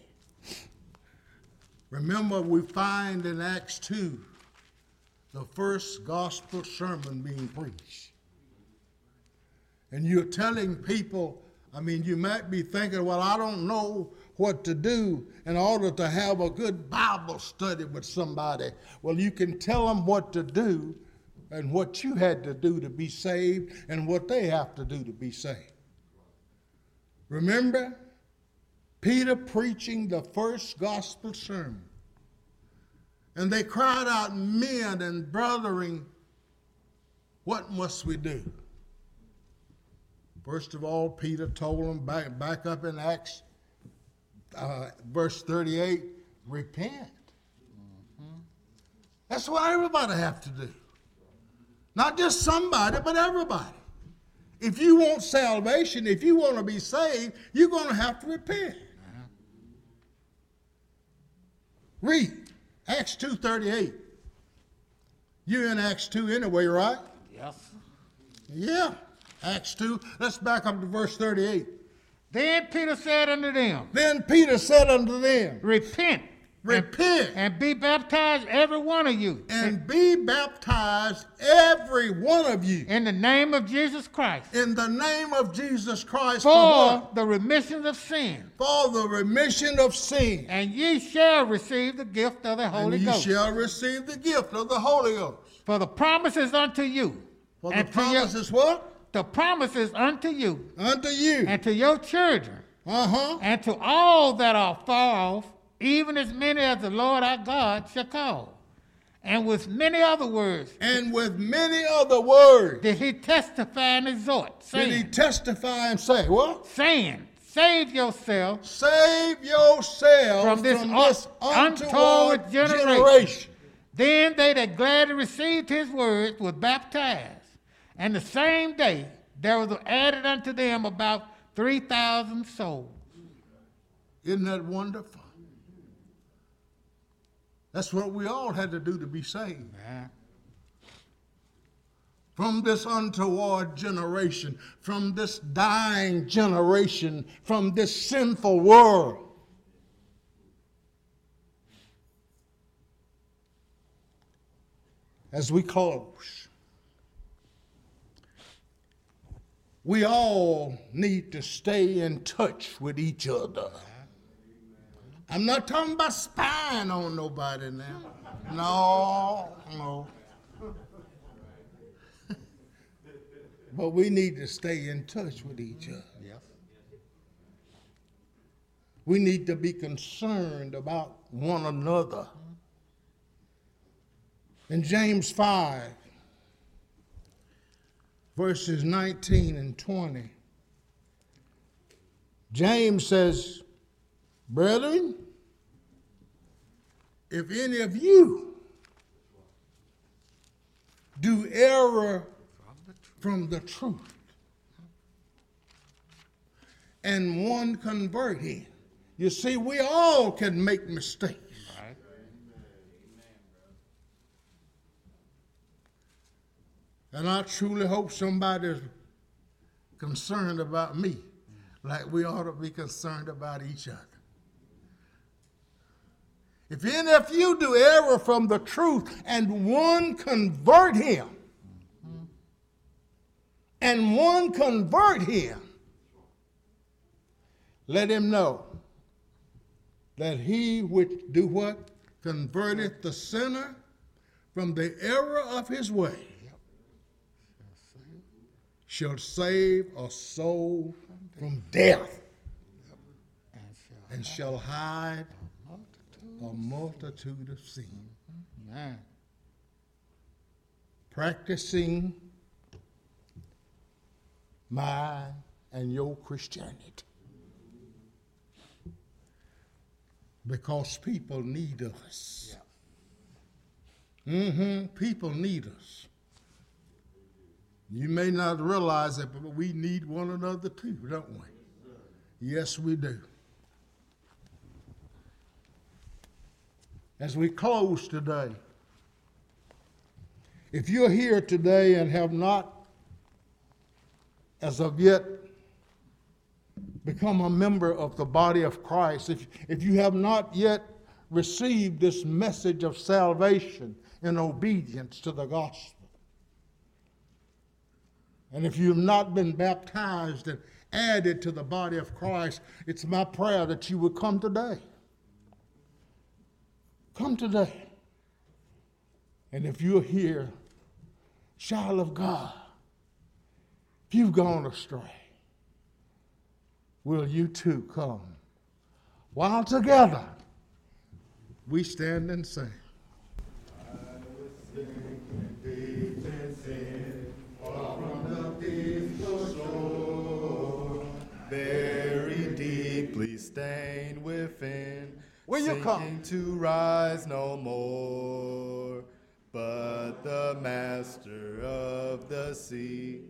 Remember, we find in Acts 2 the first gospel sermon being preached. And you're telling people, I mean, you might be thinking, well, I don't know what to do in order to have a good Bible study with somebody. Well, you can tell them what to do and what you had to do to be saved and what they have to do to be saved. Remember, Peter preaching the first gospel sermon. And they cried out, Men and brethren, what must we do? First of all, Peter told them back, back up in Acts, uh, verse 38, repent. Mm-hmm. That's what everybody have to do. Not just somebody, but everybody. If you want salvation, if you want to be saved, you're going to have to repent. Read Acts 2.38. You're in Acts 2 anyway, right? Yes. Yeah. Acts 2. Let's back up to verse 38. Then Peter said unto them, Then Peter said unto them, Repent. Repent. And, and be baptized, every one of you. And be baptized, every one of you. In the name of Jesus Christ. In the name of Jesus Christ. For, for the remission of sin. For the remission of sin. And ye shall receive the gift of the Holy and Ghost. ye shall receive the gift of the Holy Ghost. For the promises unto you. For the promises what? The promises unto you. Unto you. And to your children. Uh-huh. And to all that are far off even as many as the Lord our God shall call. And with many other words. And with many other words. Did he testify and exhort, saying. Did he testify and say what? Saying, save yourself. Save yourself from this, from this untoward generation. generation. Then they that gladly received his words were baptized. And the same day there was added unto them about 3,000 souls. Isn't that wonderful? That's what we all had to do to be saved. From this untoward generation, from this dying generation, from this sinful world. As we close, we all need to stay in touch with each other. I'm not talking about spying on nobody now. No, no. but we need to stay in touch with each other. Yes. We need to be concerned about one another. In James 5, verses 19 and 20, James says, Brethren, if any of you do error from the truth, and one convert him, you see, we all can make mistakes. And I truly hope somebody's concerned about me like we ought to be concerned about each other. If any of you do error from the truth and one convert him, and one convert him, let him know that he which do what? Converteth the sinner from the error of his way shall save a soul from death and shall hide a multitude of sin. Practicing my and your Christianity. Because people need us. Mm-hmm. People need us. You may not realize it, but we need one another too, don't we? Yes, we do. As we close today, if you're here today and have not, as of yet, become a member of the body of Christ, if, if you have not yet received this message of salvation in obedience to the gospel, and if you've not been baptized and added to the body of Christ, it's my prayer that you would come today. Come today. And if you're here, child of God, if you've gone astray, will you too come? While together we stand and sing. Stained within. Will you come? to rise no more. But the master of the sea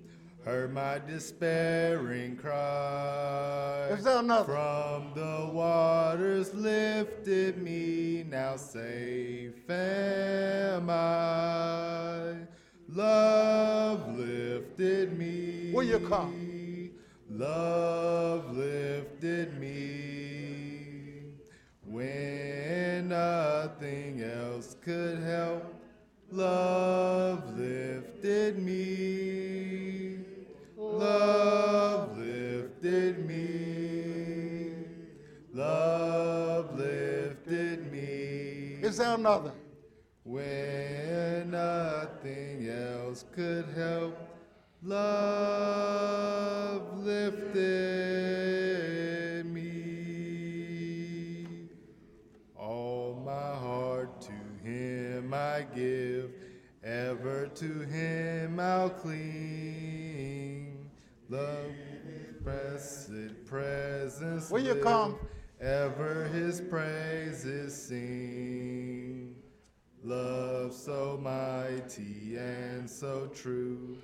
heard my despairing cry. Is there another? From the waters lifted me, now safe am I. Love lifted me. Will you come? Love lifted me when nothing else could help. Love lifted me. Love lifted me. Love lifted me. Is there another? When nothing else could help, love lifted me. All my heart to him I give, ever to him I'll cling. Love blessed presence. Will you live, come? Ever his praises sing. Love so mighty and so true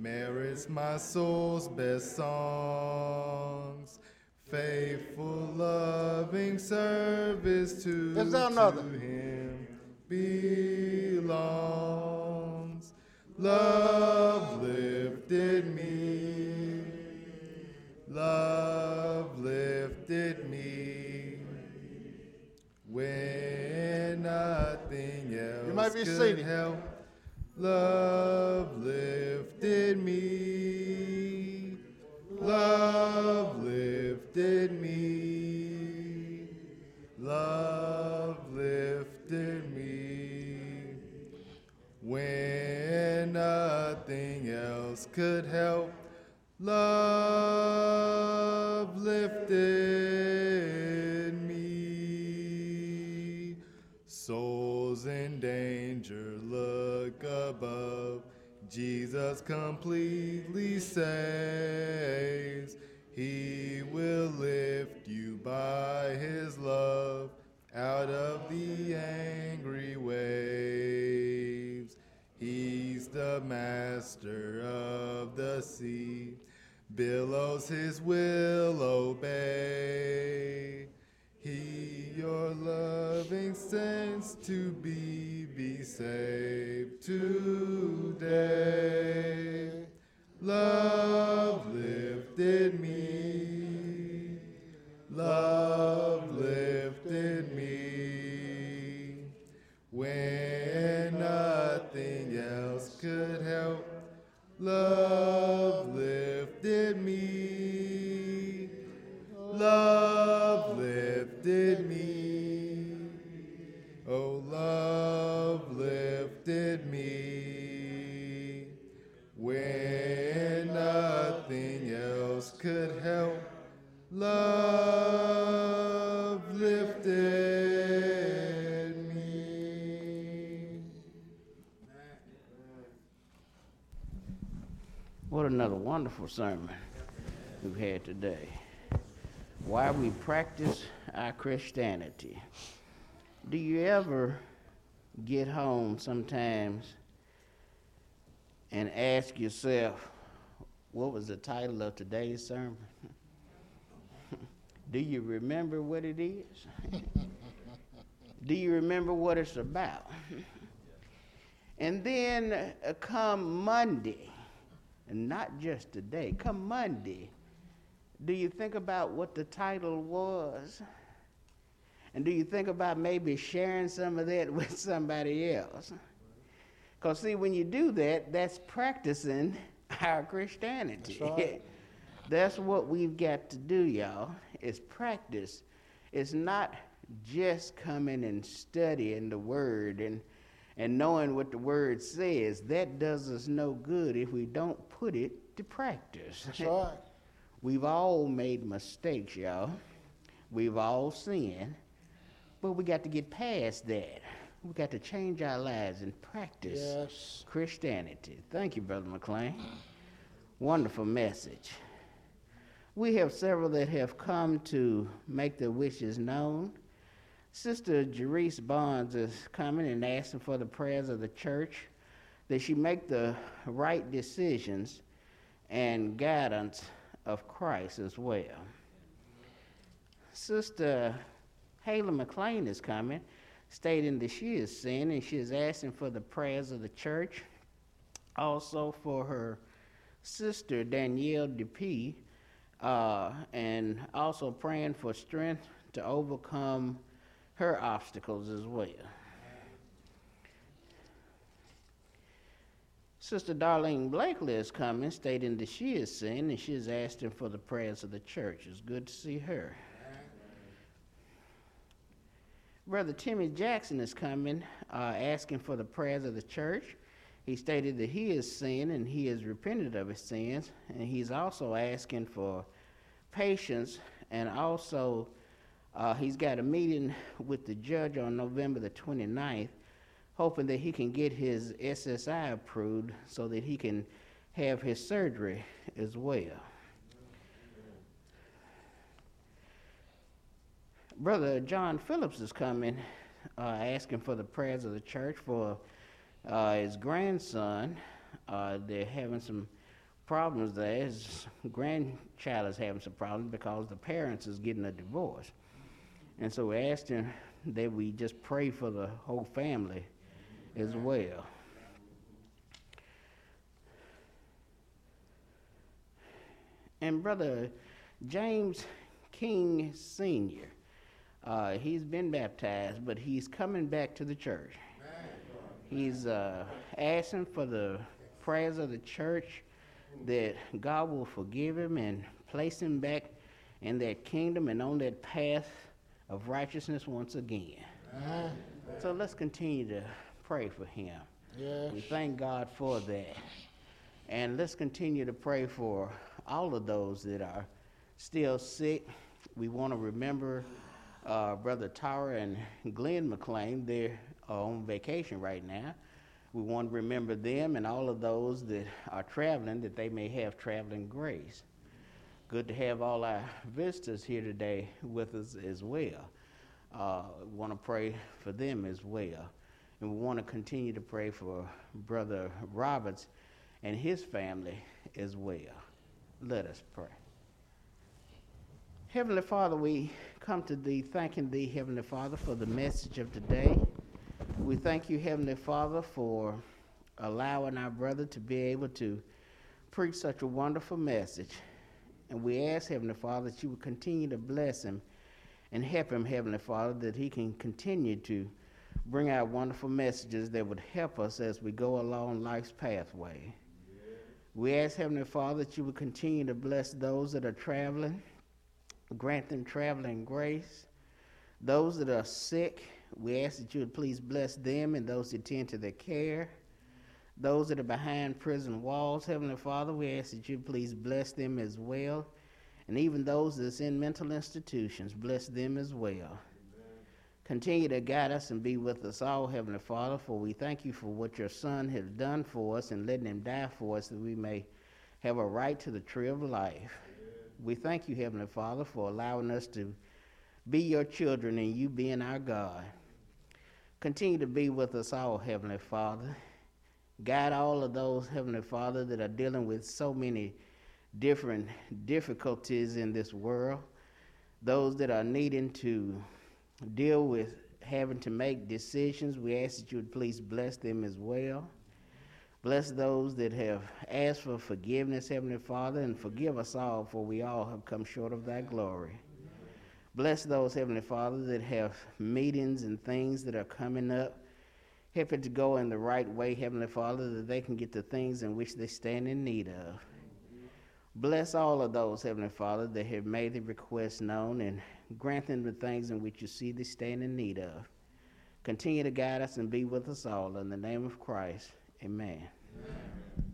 merits my soul's best songs. Faithful, loving service to, Is there another? to him belongs. Love lifted me. Love lifted me. When nothing else You may be could seated. help, love lifted me. Jesus completely saves. He will lift you by his love out of the angry waves. He's the master of the sea, billows his will obey. He your loving sense to be be saved today. Love lifted me. Love lifted me. When nothing else could help, love another wonderful sermon we've had today. Why we practice our Christianity. Do you ever get home sometimes and ask yourself, what was the title of today's sermon? Do you remember what it is? Do you remember what it's about? and then uh, come Monday, and not just today, come Monday, do you think about what the title was? And do you think about maybe sharing some of that with somebody else? Because, see, when you do that, that's practicing our Christianity. That's right. That's what we've got to do, y'all, is practice. It's not just coming and studying the Word and, and knowing what the Word says. That does us no good if we don't put it to practice. That's right. We've all made mistakes, y'all. We've all sinned. But we got to get past that. We got to change our lives and practice Yes. Christianity. Thank you, Brother McLean. Wonderful message. We have several that have come to make their wishes known. Sister Jerice Bonds is coming and asking for the prayers of the church that she make the right decisions and guidance of Christ as well. Sister Hayla McLean is coming, stating that she is sin and she is asking for the prayers of the church, also for her sister Danielle DeP, uh, and also praying for strength to overcome her obstacles as well. Sister Darlene Blakely is coming, stating that she is sin and she is asking for the prayers of the church. It's good to see her. Brother Timmy Jackson is coming, uh, asking for the prayers of the church. He stated that he is sin and he has repented of his sins, and he's also asking for patience, and also uh, he's got a meeting with the judge on November the 29th, hoping that he can get his SSI approved so that he can have his surgery as well. Brother John Phillips is coming, uh, asking for the prayers of the church for uh, his grandson. Uh, they're having some problems there. His grandchild is having some problems because the parents is getting a divorce. And so him that we just pray for the whole family as well. And Brother James King Sr., uh, he's been baptized, but he's coming back to the church. He's uh, asking for the prayers of the church that God will forgive him and place him back in that kingdom and on that path of righteousness once again. So let's continue to pray for him. Yes. We thank God for that. And let's continue to pray for all of those that are still sick. We want to remember uh, Brother Tara and Glenn McLean. They're on vacation right now. We want to remember them and all of those that are traveling, that they may have traveling grace. Good to have all our visitors here today with us as well. Uh, want to pray for them as well. And we want to continue to pray for Brother Roberts and his family as well. Let us pray. Heavenly Father, we come to thee thanking thee, Heavenly Father, for the message of today. We thank you, Heavenly Father, for allowing our brother to be able to preach such a wonderful message. And we ask, Heavenly Father, that you would continue to bless him and help him, Heavenly Father, that he can continue to bring out wonderful messages that would help us as we go along life's pathway. We ask, Heavenly Father, that you would continue to bless those that are traveling, grant them traveling grace. Those that are sick, we ask that you would please bless them and those that tend to their care. Those that are behind prison walls, Heavenly Father, we ask that you please bless them as well. And even those that's in mental institutions, bless them as well. Continue to guide us and be with us all, Heavenly Father, for we thank you for what your Son has done for us and letting him die for us that we may have a right to the tree of life. We thank you, Heavenly Father, for allowing us to be your children and you being our God. Continue to be with us all, Heavenly Father. Guide all of those, Heavenly Father, that are dealing with so many different difficulties in this world. Those that are needing to deal with having to make decisions, we ask that you would please bless them as well. Bless those that have asked for forgiveness, Heavenly Father, and forgive us all, for we all have come short of thy glory. Bless those, Heavenly Father, that have meetings and things that are coming up. Help it to go in the right way, Heavenly Father, that they can get the things in which they stand in need of. Bless all of those, Heavenly Father, that have made the request known and grant them the things in which you see they stand in need of. Continue to guide us and be with us all. In the name of Christ, amen. amen.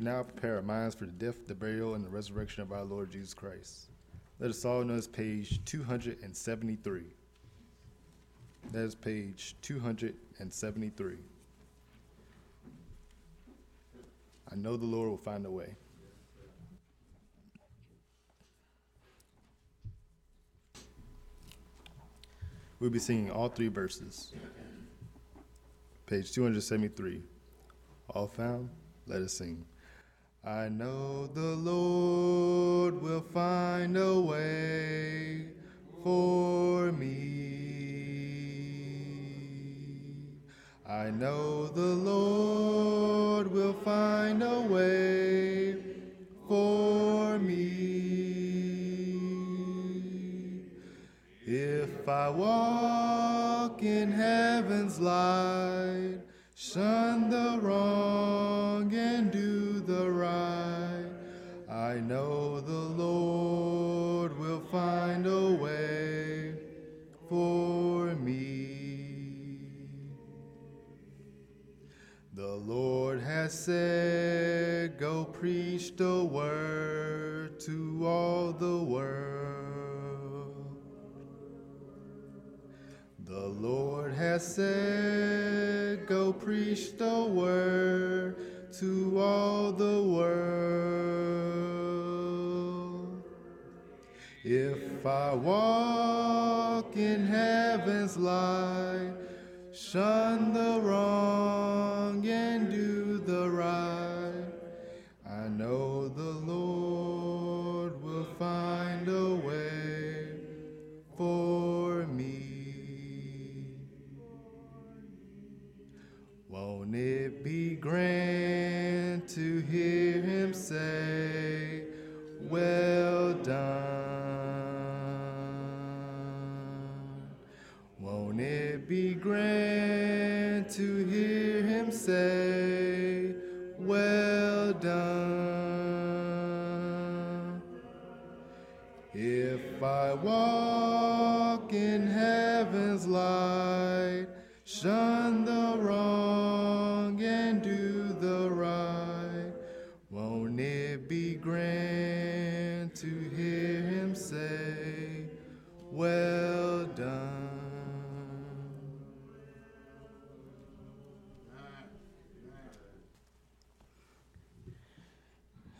We now prepare our minds for the death, the burial, and the resurrection of our Lord Jesus Christ. Let us all notice page 273. That is page 273. I know the Lord will find a way. We'll be singing all three verses. Page 273. All found? Let us sing. I know the Lord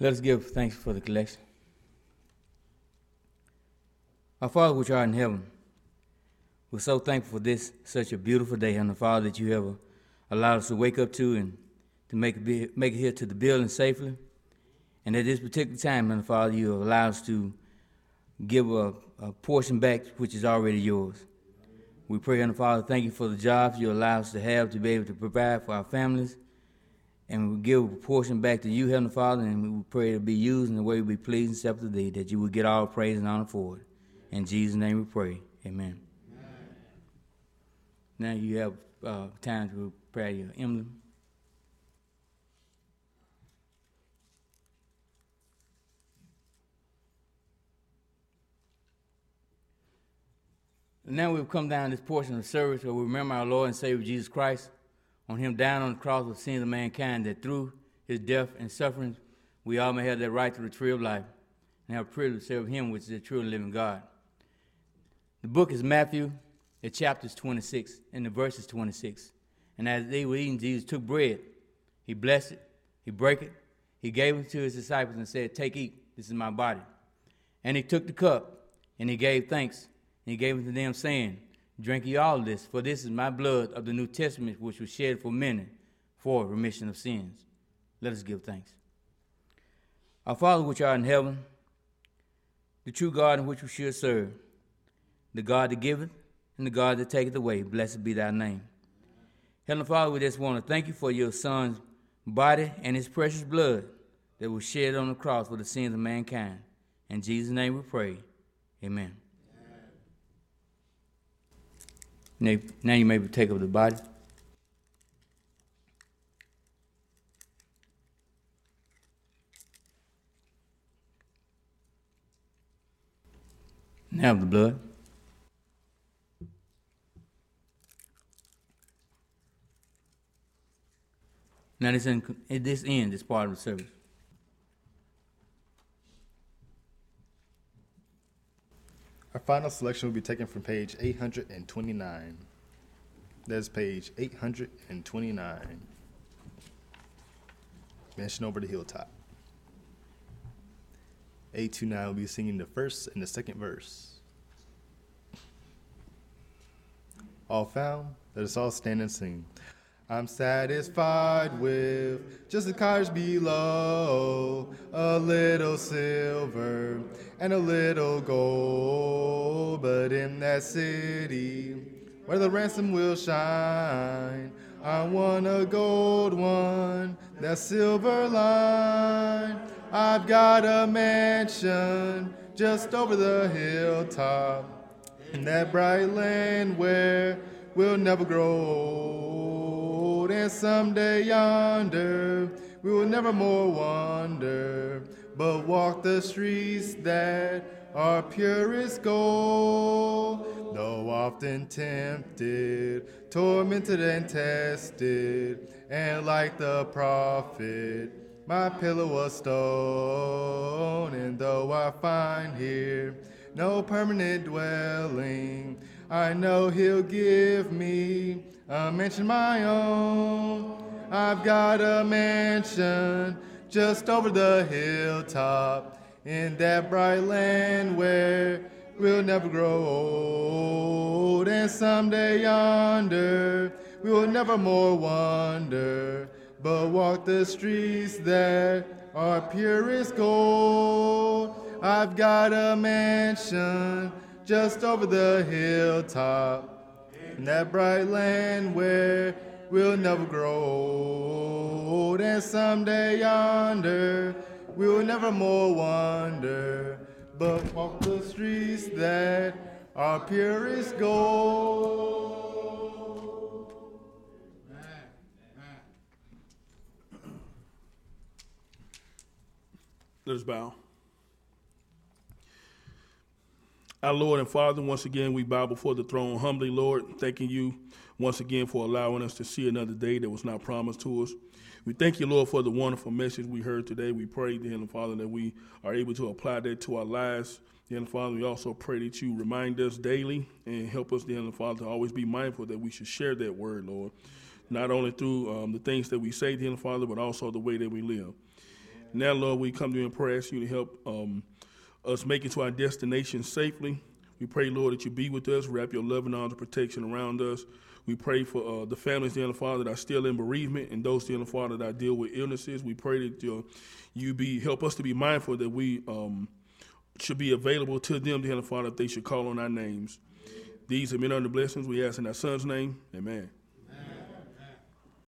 Let us give thanks for the collection. Our Father which art in heaven, we're so thankful for this such a beautiful day, and the Father that you have allowed us to wake up to and to make it, make it here to the building safely. And at this particular time, and the Father, you have allowed us to give a, a portion back which is already yours. We pray, and the Father, thank you for the jobs you allow us to have to be able to provide for our families. And we give a portion back to you, Heavenly Father, and we pray to be used in the way we please and accept thee, that you would get all praise and honor for it. In Jesus' name we pray. Amen. Now you have uh, time to prepare your emblem. Now we've come down this portion of service where we remember our Lord and Savior Jesus Christ on him down on the cross with sins of mankind, that through his death and sufferings we all may have that right to the tree of life and have privilege to serve him, which is the true and living God. The book is Matthew, the chapters 26 and the verses 26. And as they were eating, Jesus took bread. He blessed it, he broke it, he gave it to his disciples and said, Take, eat, this is my body. And he took the cup and he gave thanks. And he gave it to them, saying, Drink ye all this, for this is my blood of the New Testament, which was shed for many for remission of sins. Let us give thanks. Our Father which art in heaven, the true God in which we should serve, the God that giveth and the God that taketh away, blessed be thy name. Heavenly Father, we just want to thank you for your Son's body and his precious blood that was shed on the cross for the sins of mankind. In Jesus' name we pray. Amen. Now, you may take of the body. Now the blood. Now this, in, this this part of the service. Our final selection will be taken from page 829. That's page 829. Mansion over the hilltop. 829 will be singing the first and the second verse. All found? Let us all stand and sing. I'm satisfied with just the cottage below, a little silver and a little gold. But in that city where the ransom will shine, I want a gold one, that silver line. I've got a mansion just over the hilltop in that bright land where we'll never grow old. And someday yonder we will never more wander, but walk the streets that are purest gold. Though often tempted, tormented and tested, and like the prophet, my pillow was stone. And though I find here no permanent dwelling. I know He'll give me a mansion my own. I've got a mansion just over the hilltop in that bright land where we'll never grow old. And someday yonder we will never more wander, but walk the streets that are purest gold. I've got a mansion just over the hilltop in that bright land where we'll never grow old. And someday yonder we will never more wander, but walk the streets that are purest gold. Us bow. Our Lord and Father, once again, we bow before the throne humbly, Lord, thanking you once again for allowing us to see another day that was not promised to us. We thank you, Lord, for the wonderful message we heard today. We pray, dear Father, that we are able to apply that to our lives. Dear Father, we also pray that you remind us daily and help us, dear Father, to always be mindful that we should share that word, Lord, not only through um, the things that we say, dear Father, but also the way that we live. Now, Lord, we come to you and pray, ask you to help um, us make it to our destination safely. We pray, Lord, that you be with us, wrap your loving arms of protection around us. We pray for uh, the families, dear Father, that are still in bereavement and those, dear Father, that deal with illnesses. We pray that uh, you be help us to be mindful that we um, should be available to them, dear Father, if they should call on our names. These have been under blessings. We ask in our Son's name. Amen.